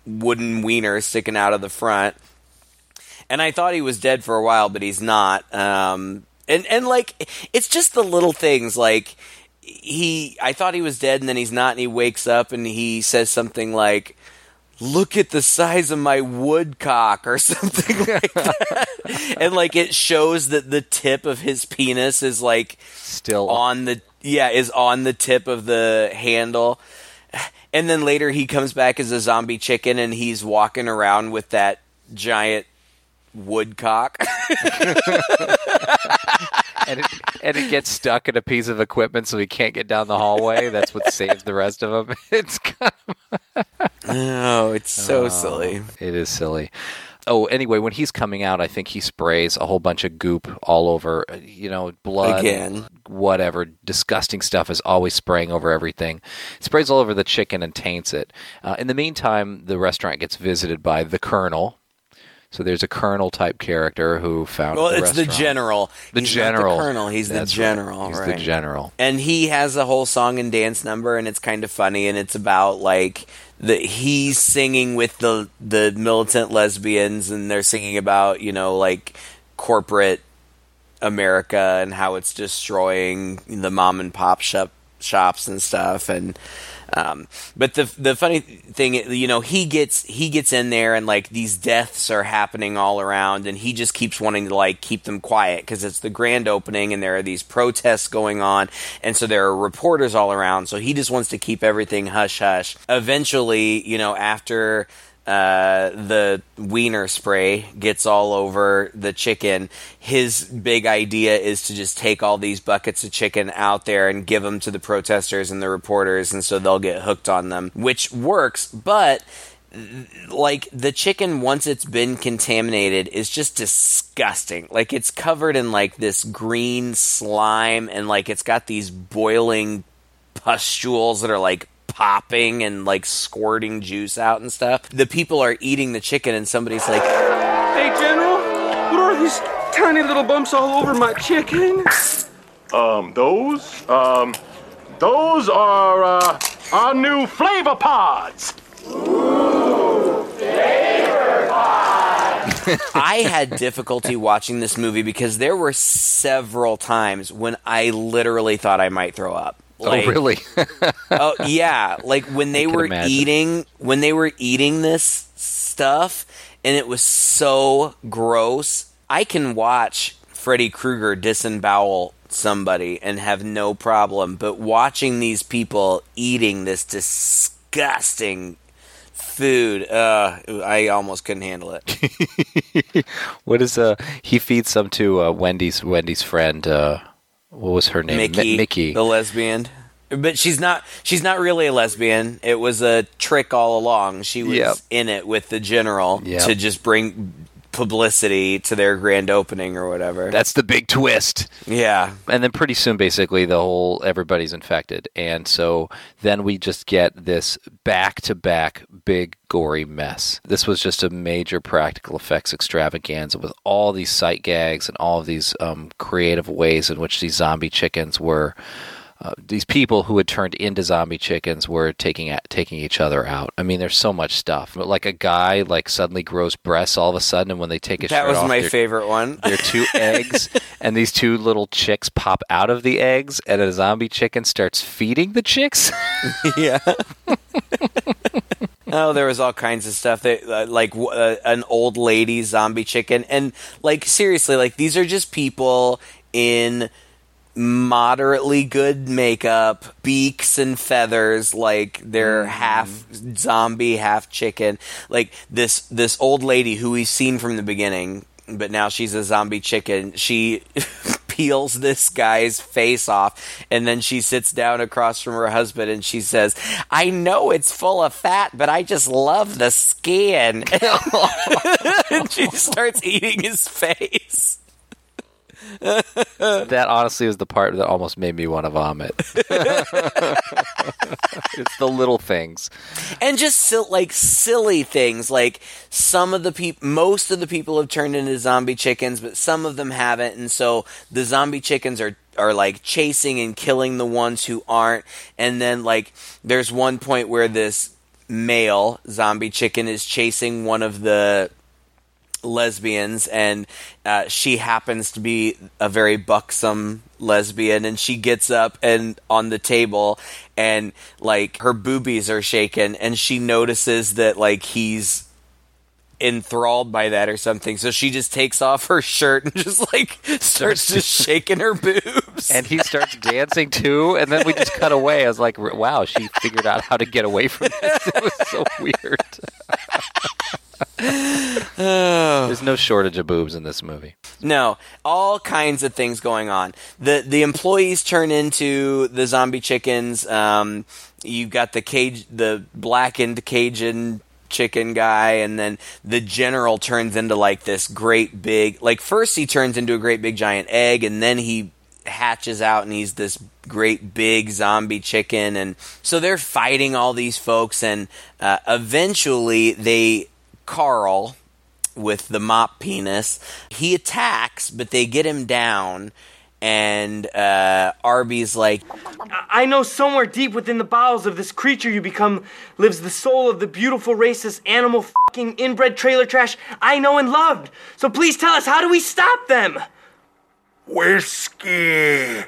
Speaker 2: wooden wiener sticking out of the front and I thought he was dead for a while, but he's not. Um, and and like it's just the little things like he. I thought he was dead, and then he's not, and he wakes up and he says something like. Look at the size of my woodcock, or something like that, and like it shows that the tip of his penis is like
Speaker 1: Still
Speaker 2: on the yeah is on the tip of the handle and then later he comes back as a zombie chicken and he's walking around with that giant woodcock
Speaker 1: and it, and it gets stuck in a piece of equipment, so he can't get down the hallway. That's what saves the rest of them. It's kind of,
Speaker 2: oh it's so silly
Speaker 1: it is silly. oh, anyway, when he's coming out, I think he sprays a whole bunch of goop all over, uh, you know, blood,
Speaker 2: Again.
Speaker 1: Whatever, disgusting stuff is always spraying over everything. It sprays all over the chicken and taints it. Uh, in the meantime, the restaurant gets visited by the Colonel. So there's a Colonel type character who found
Speaker 2: Well,
Speaker 1: the
Speaker 2: it's the general.
Speaker 1: The
Speaker 2: He's
Speaker 1: general.
Speaker 2: The colonel. He's
Speaker 1: That's
Speaker 2: the
Speaker 1: right.
Speaker 2: general.
Speaker 1: He's
Speaker 2: right.
Speaker 1: the general.
Speaker 2: and he has a whole song and dance number and it's kind of funny and it's about like the he's singing with the the militant lesbians and they're singing about you know like corporate america and how it's destroying the mom and pop shop shops and stuff and um, but the the funny thing, you know, he gets he gets in there and like these deaths are happening all around, and he just keeps wanting to like keep them quiet because it's the grand opening and there are these protests going on, and so there are reporters all around. So he just wants to keep everything hush hush. Eventually, you know, after uh, the wiener spray gets all over the chicken. His big idea is to just take all these buckets of chicken out there and give them to the protesters and the reporters, and so they'll get hooked on them, which works, but like the chicken once it's been contaminated is just disgusting like it's covered in like this green slime and like it's got these boiling pustules that are like popping and like squirting juice out and stuff the people are eating the chicken and somebody's like
Speaker 7: Hey, General, what are these tiny little bumps all over my chicken?
Speaker 8: Um, those, um, those are, uh, our new flavor pods. Ooh, flavor pods.
Speaker 2: I had difficulty watching this movie because there were several times when I literally thought I might throw up. Like-
Speaker 1: oh, really?
Speaker 2: oh yeah, like when they were
Speaker 1: imagine.
Speaker 2: eating when they were eating this stuff and it was so gross. I can watch Freddy Krueger disembowel somebody and have no problem, but watching these people eating this disgusting food, uh, I almost couldn't handle it.
Speaker 1: what is uh? He feeds some to uh, Wendy's Wendy's friend. Uh, what was her name? Mi-
Speaker 2: Mickey,
Speaker 1: Mickey.
Speaker 2: the lesbian. But she's not. She's not really a lesbian. It was a trick all along. She was
Speaker 1: Yep.
Speaker 2: in it with the general
Speaker 1: Yep.
Speaker 2: to just bring publicity to their grand opening or whatever.
Speaker 1: That's the big twist.
Speaker 2: yeah.
Speaker 1: and then pretty soon basically the whole everybody's infected and so then we just get this back to back big gory mess this was just a major practical effects extravaganza with all these sight gags and all of these um, creative ways in which these zombie chickens were uh, these people who had turned into zombie chickens were taking at, taking each other out. I mean, there's so much stuff. But like a guy like suddenly grows breasts all of a sudden, and when they take his
Speaker 2: That was
Speaker 1: off,
Speaker 2: my favorite one.
Speaker 1: they're two eggs, and these two little chicks pop out of the eggs, and a zombie chicken starts feeding the chicks.
Speaker 2: yeah. oh, there was all kinds of stuff that, uh, like uh, an old lady zombie chicken, and like seriously, like these are just people in moderately good makeup, beaks and feathers, like they're mm-hmm. half zombie, half chicken. Like this this old lady who we've seen from the beginning, but now she's a zombie chicken. She peels this guy's face off and then she sits down across from her husband and she says, "I know it's full of fat, but I just love the skin." and she starts eating his face.
Speaker 1: that honestly was the part that almost made me want to vomit. it's the little things.
Speaker 2: and just like silly things like some of the people most of the people have turned into zombie chickens but some of them haven't and so the zombie chickens are are like chasing and killing the ones who aren't and then like there's one point where this male zombie chicken is chasing one of the lesbians and uh, she happens to be a very buxom lesbian and she gets up and on the table and like her boobies are shaken and she notices that like he's enthralled by that or something so she just takes off her shirt and just like starts just shaking her boobs
Speaker 1: And he starts dancing too, and then we just cut away. I was like, wow, she figured out how to get away from this. It was so weird. There's no shortage of boobs in this movie.
Speaker 2: No, all kinds of things going on. the The employees turn into the zombie chickens. Um, you've got the cage, the blackened Cajun chicken guy and then the general turns into like this great big like first he turns into a great big giant egg and then he hatches out and he's this great big zombie chicken and so they're fighting all these folks and uh, eventually they carl with the mop penis he attacks but they get him down and uh, arby's like
Speaker 3: I know somewhere deep within the bowels of this creature you become lives the soul of the beautiful, racist, animal fucking inbred trailer trash I know and loved. So please tell us, how do we stop them?
Speaker 6: Whiskey.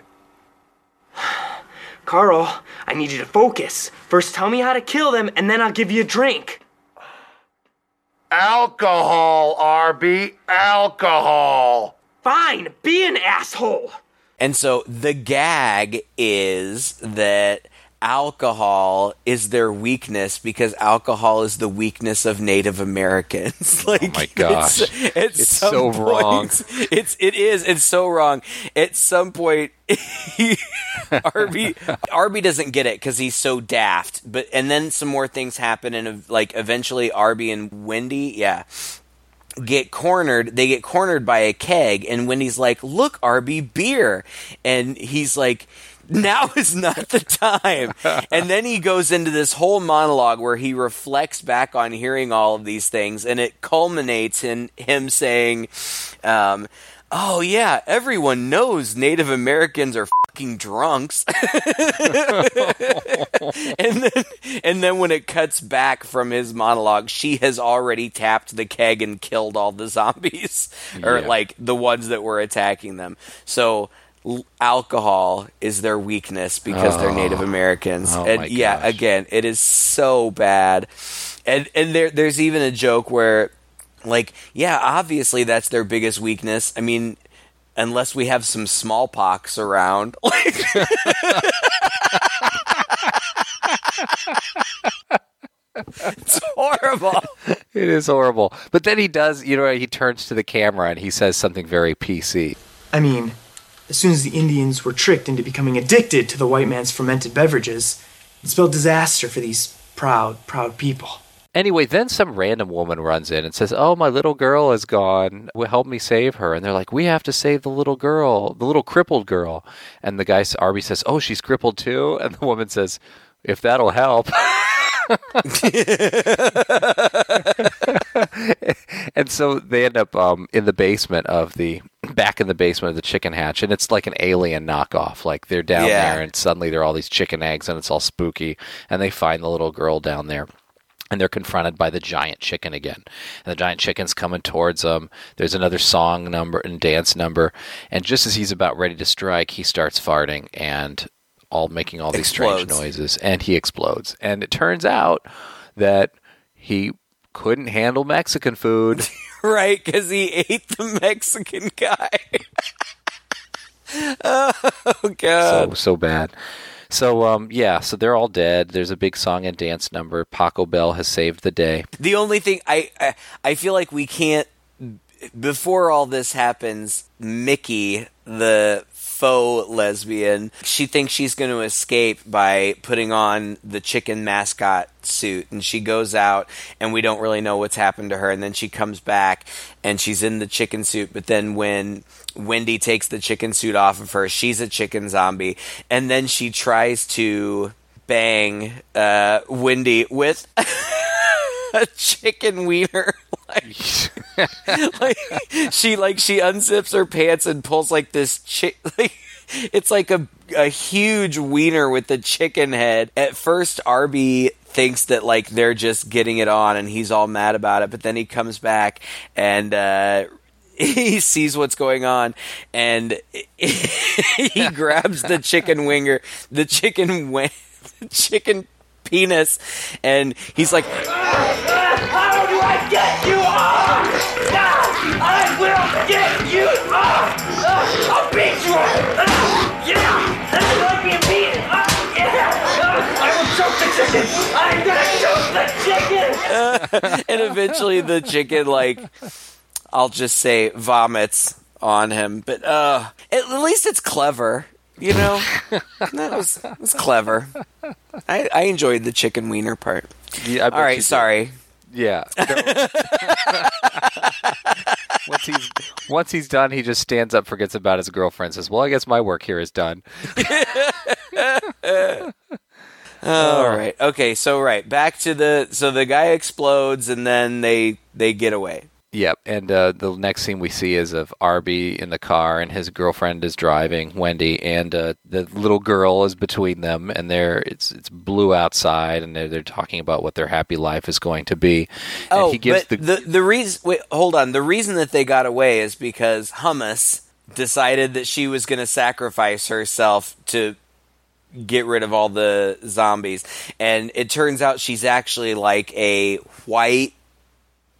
Speaker 3: Carl, I need you to focus. First, tell me how to kill them, and then I'll give you a drink.
Speaker 6: Alcohol, Arby. Alcohol.
Speaker 3: Fine, be an asshole.
Speaker 2: And so the gag is that alcohol is their weakness because alcohol is the weakness of Native Americans. like,
Speaker 1: Oh my gosh.
Speaker 2: it's, at
Speaker 1: It's so wrong.
Speaker 2: It's it is. It's so wrong. At some point, Arby Arby doesn't get it because he's so daft. But and then some more things happen, and like eventually Arby and Wendy, yeah get cornered. They get cornered by a keg, and Wendy's like, "Look, Arby, beer," and he's like. Now is not the time. and then he goes into this whole monologue where he reflects back on hearing all of these things, and it culminates in him saying, um, Oh, yeah, everyone knows Native Americans are fucking drunks. and then and then when it cuts back from his monologue, she has already tapped the keg and killed all the zombies or
Speaker 1: Yeah.
Speaker 2: like the ones that were attacking them. So alcohol is their weakness because they're oh. Native Americans.
Speaker 1: Oh,
Speaker 2: and yeah,
Speaker 1: gosh.
Speaker 2: again, it is so bad. And and there there's even a joke where like yeah, obviously that's their biggest weakness. I mean, unless we have some smallpox around. Like It's horrible.
Speaker 1: It is horrible. But then he does, you know, he turns to the camera and he says something very PC.
Speaker 3: I mean, as soon as the Indians were tricked into becoming addicted to the white man's fermented beverages, it spelled disaster for these proud, proud people.
Speaker 1: Anyway, then some random woman runs in and says, "Oh, my little girl is gone. Will help me save her." And they're like, "We have to save the little girl, the little crippled girl." And the guy, Arby, says, "Oh, she's crippled too." And the woman says, "If that'll help." and so they end up um, in the basement of the back in the basement of the chicken hatch, and it's like an alien knockoff. Like they're down
Speaker 2: Yeah.
Speaker 1: there, and suddenly there are all these chicken eggs, and it's all spooky. And they find the little girl down there. And they're confronted by the giant chicken again. And the giant chicken's coming towards them. There's another song number and dance number. And just as he's about ready to strike, he starts farting and all making all these strange noises. And he explodes. And it turns out that he couldn't handle Mexican food.
Speaker 2: right? Because he ate the Mexican guy. oh
Speaker 1: so
Speaker 2: god!
Speaker 1: so bad. So um yeah, so they're all dead. There's a big song and dance number. Paco Bell has saved the day.
Speaker 2: the only thing I, I I feel like we can't before all this happens. Mickey, the faux lesbian, she thinks she's going to escape by putting on the chicken mascot suit, and she goes out, and we don't really know what's happened to her. And then she comes back, and she's in the chicken suit. But then when Wendy takes the chicken suit off of her, she's a chicken zombie, and then she tries to bang uh, Wendy with. a chicken wiener. Like, like she like she unzips her pants and pulls like this chick. Like, it's like a a huge wiener with the chicken head. At first, Arby thinks that like they're just getting it on, and he's all mad about it. But then he comes back and. uh he sees what's going on and he grabs the chicken winger the chicken wi- the chicken penis and he's like
Speaker 9: I get you off? Yeah, I will get you off. Uh, I'll beat you up. Uh, yeah, that's what I'm being beaten. Uh, yeah, uh, I will choke the chicken. I'm gonna choke the chicken.
Speaker 2: and eventually the chicken like I'll just say vomits on him. But uh at least it's clever. You know? that was it was clever. I, I enjoyed the chicken wiener part.
Speaker 1: Yeah, I bet
Speaker 2: All
Speaker 1: you
Speaker 2: right,
Speaker 1: did. Yeah. once he's once he's done, he just stands up, forgets about his girlfriend, says, "Well, I guess my work here is done."
Speaker 2: All right. Okay. So right back to the so the guy explodes and then they they get away.
Speaker 1: Yep. And uh, the next scene we see is of Arby in the car, and his girlfriend is driving, Wendy, and uh, the little girl is between them, and they're it's it's blue outside, and they're, they're talking about what their happy life is going to be. And
Speaker 2: Oh,
Speaker 1: he gives
Speaker 2: but the the reason wait hold on the reason that they got away is because Hummus decided that she was going to sacrifice herself to get rid of all the zombies, and it turns out she's actually like a white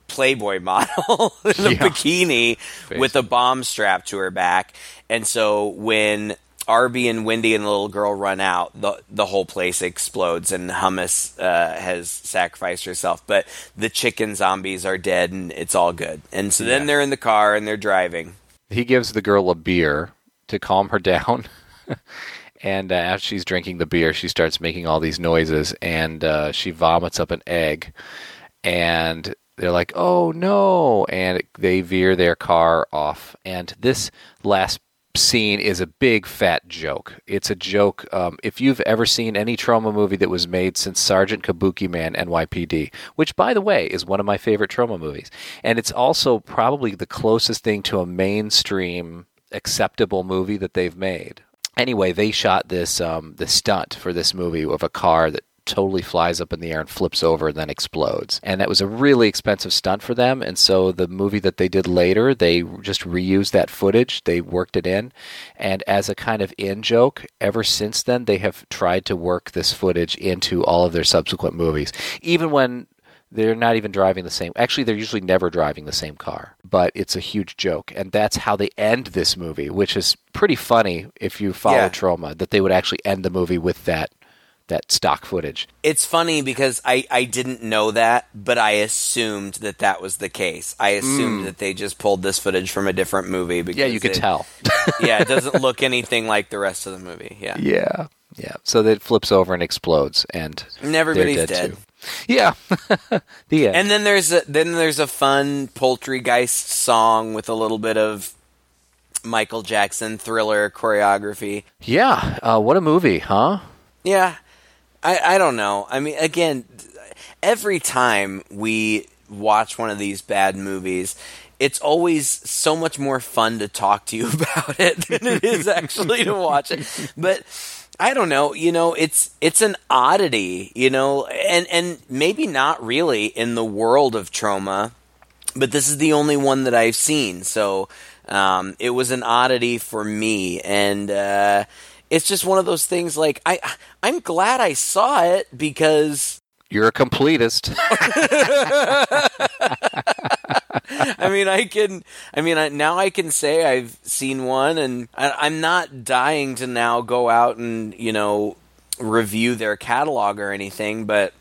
Speaker 2: Playboy model in a
Speaker 1: Yeah.
Speaker 2: bikini with a bomb strapped to her back. And so when Arby and Wendy and the little girl run out, the the whole place explodes, and Hummus uh, has sacrificed herself. But the chicken zombies are dead, and it's all good. And so then they're in the car and they're driving.
Speaker 1: he gives the girl a beer to calm her down. and uh, as she's drinking the beer, she starts making all these noises, and uh, she vomits up an egg. And they're like, "Oh no!" And they veer their car off. And this last scene is a big fat joke. It's a joke. Um, if you've ever seen any Troma movie that was made since Sergeant Kabuki Man NYPD, which by the way is one of my favorite Troma movies, and it's also probably the closest thing to a mainstream acceptable movie that they've made. Anyway, they shot this um, the stunt for this movie of a car that totally flies up in the air and flips over and then explodes. And that was a really expensive stunt for them. And so the movie that they did later, they just reused that footage. They worked it in. And as a kind of in joke, ever since then, they have tried to work this footage into all of their subsequent movies. Even when they're not even driving the same actually they're usually never driving the same car but it's a huge joke and that's how they end this movie which is pretty funny if you follow
Speaker 2: Yeah.
Speaker 1: Troma that they would actually end the movie with that that stock footage
Speaker 2: It's funny because I, I didn't know that, but I assumed that that was the case. I assumed
Speaker 1: Mm.
Speaker 2: that they just pulled this footage from a different movie. Because
Speaker 1: yeah you could
Speaker 2: it-
Speaker 1: tell
Speaker 2: yeah, it doesn't look anything like the rest of the movie. Yeah.
Speaker 1: yeah yeah so it flips over and explodes and
Speaker 2: And everybody's dead.
Speaker 1: too. yeah the end
Speaker 2: And then there's a, then there's a fun Poltergeist song with a little bit of Michael Jackson thriller choreography.
Speaker 1: yeah uh, what a movie huh
Speaker 2: Yeah, I I don't know. I mean, again, every time we watch one of these bad movies. It's always so much more fun to talk to you about it than it is actually to watch it. But I don't know, you know, it's it's an oddity, you know, and and maybe not really in the world of Troma, but this is the only one that I've seen. So um, it was an oddity for me, and uh, it's just one of those things. Like I, I'm glad I saw it because
Speaker 1: you're a completist
Speaker 2: I mean, I can. I mean, I, now I can say I've seen one, and I, I'm not dying to now go out and you know review their catalog or anything, but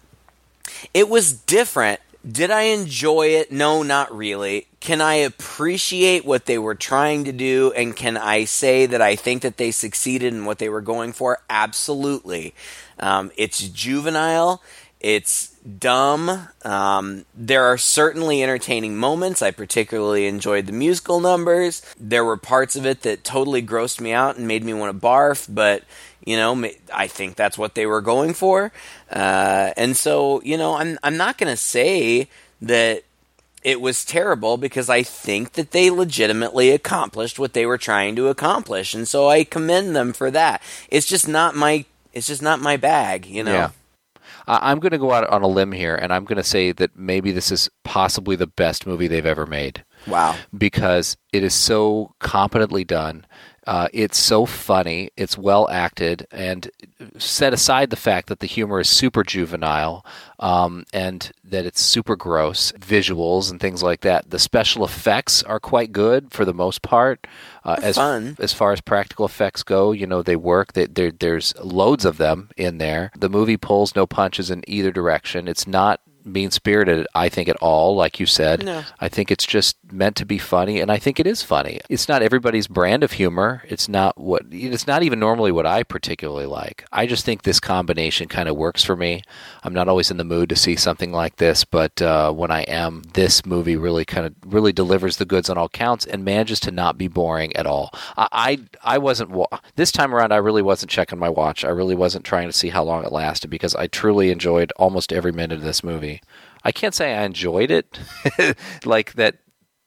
Speaker 2: it was different. Did I enjoy it? No, not really. Can I appreciate what they were trying to do? And can I say that I think that they succeeded in what they were going for? Absolutely. Um, it's juvenile. It's dumb. Um, there are certainly entertaining moments. I particularly enjoyed the musical numbers. There were parts of it that totally grossed me out and made me want to barf, but you know, I think that's what they were going for. Uh, and so, you know, I'm I'm not going to say that it was terrible because I think that they legitimately accomplished what they were trying to accomplish, and so I commend them for that. It's just not my it's just not my bag, you know.
Speaker 1: Yeah. I'm going to go out on a limb here, and I'm going to say that maybe this is possibly the best movie they've ever made.
Speaker 2: Wow.
Speaker 1: Because it is so competently done. Uh, it's so funny. It's well acted, and set aside the fact that the humor is super juvenile um, and that it's super gross visuals and things like that. The special effects are quite good for the most part. Uh, as
Speaker 2: fun.
Speaker 1: as far as practical effects go, you know they work. They, there, there's loads of them in there. The movie pulls no punches in either direction. It's not mean spirited, I think, at all. Like you said,
Speaker 2: No.
Speaker 1: I think it's just meant to be funny, and I think it is funny. It's not everybody's brand of humor. It's not what it's not even normally what I particularly like. I just think this combination kind of works for me. I'm not always in the mood to see something like this, but uh, when I am, this movie really kind of really delivers the goods on all counts and manages to not be boring at all. I I, I wasn't this time around. I really wasn't checking my watch. I really wasn't trying to see how long it lasted because I truly enjoyed almost every minute of this movie. I can't say I enjoyed it like that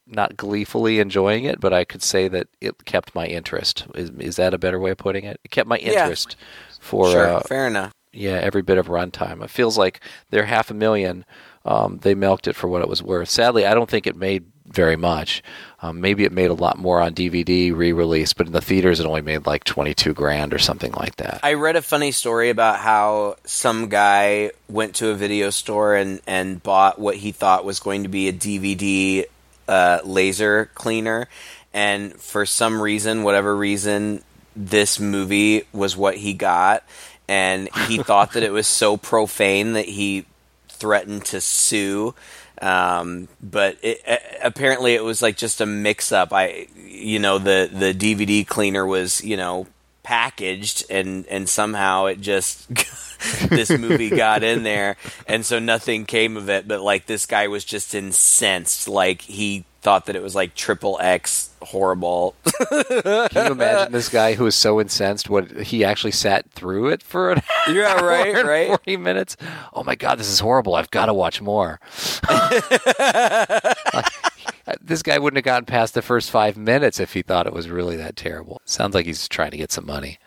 Speaker 1: not gleefully enjoying it, but I could say that it kept my interest. Is, is that a better way of putting it? It kept my
Speaker 2: Yeah.
Speaker 1: interest for
Speaker 2: sure,
Speaker 1: uh,
Speaker 2: fair enough.
Speaker 1: yeah every bit of runtime. It feels like they're half a million. Um, they milked it for what it was worth. Sadly, I don't think it made very much. Um, maybe it made a lot more on DVD re-release, but in the theaters it only made like twenty-two grand or something like that.
Speaker 2: I read a funny story about how some guy went to a video store and, and bought what he thought was going to be a DVD uh, laser cleaner, and for some reason, whatever reason, this movie was what he got, and he thought that it was so profane that he threatened to sue. Um, but it, apparently it was like just a mix up. I, you know, the, the DVD cleaner was, you know, packaged and, and somehow it just, this movie got in there. And so nothing came of it. But like this guy was just incensed. Like he thought that it was like triple X horrible.
Speaker 1: Can you imagine this guy who was so incensed? What he actually sat through it for an
Speaker 2: Yeah,
Speaker 1: hour
Speaker 2: right,
Speaker 1: and
Speaker 2: right.
Speaker 1: Forty minutes. Oh my god, this is horrible! I've got to watch more. this guy wouldn't have gotten past the first five minutes if he thought it was really that terrible. Sounds like he's trying to get some money.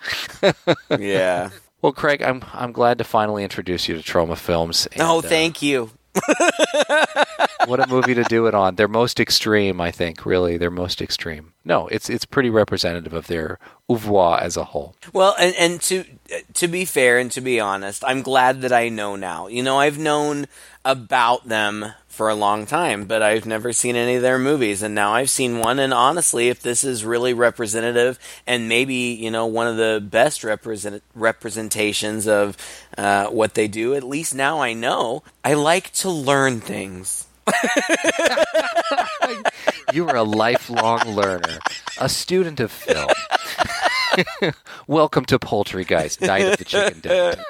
Speaker 2: yeah.
Speaker 1: Well, Craig, I'm I'm glad to finally introduce you to Troma Films. and,
Speaker 2: Oh,
Speaker 1: uh,
Speaker 2: thank you.
Speaker 1: What a movie to do it on. They're most extreme, I think. Really, they're most extreme. No, it's it's pretty representative of their oeuvre as a whole.
Speaker 2: Well, and, and to to be fair and to be honest, I'm glad that I know now. You know, I've known about them for a long time, but I've never seen any of their movies, and now I've seen one. And honestly, if this is really representative and maybe you know one of the best represent representations of uh, what they do, at least now I know. I like to learn things.
Speaker 1: You are a lifelong learner, a student of film. Welcome to Poultrygeist, Night of the Chicken Dead.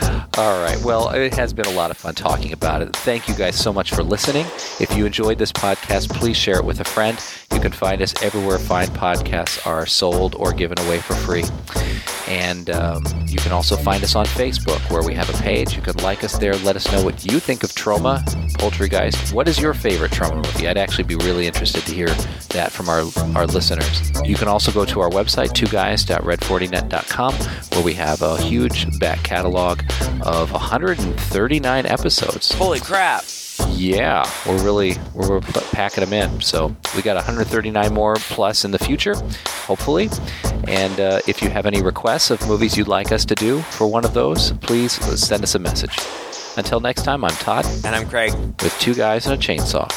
Speaker 1: All right. Well, it has been a lot of fun talking about it. Thank you guys so much for listening. If you enjoyed this podcast, please share it with a friend. You can find us everywhere fine podcasts are sold or given away for free. And um, you can also find us on Facebook, where we have a page. You can like us there. Let us know what you think of Troma, Poultrygeist. What is your favorite Troma movie? I'd actually be really interested to hear that from our, our listeners. You can also go to our website, twoguys.red40net.com, where we have a huge back catalog of 139 episodes.
Speaker 2: Holy crap!
Speaker 1: Yeah, we're really we're packing them in. So we got 139 more plus in the future, hopefully. And uh, if you have any requests of movies you'd like us to do for one of those, please send us a message. Until next time, I'm Todd
Speaker 2: And I'm Craig.
Speaker 1: with two guys and a chainsaw.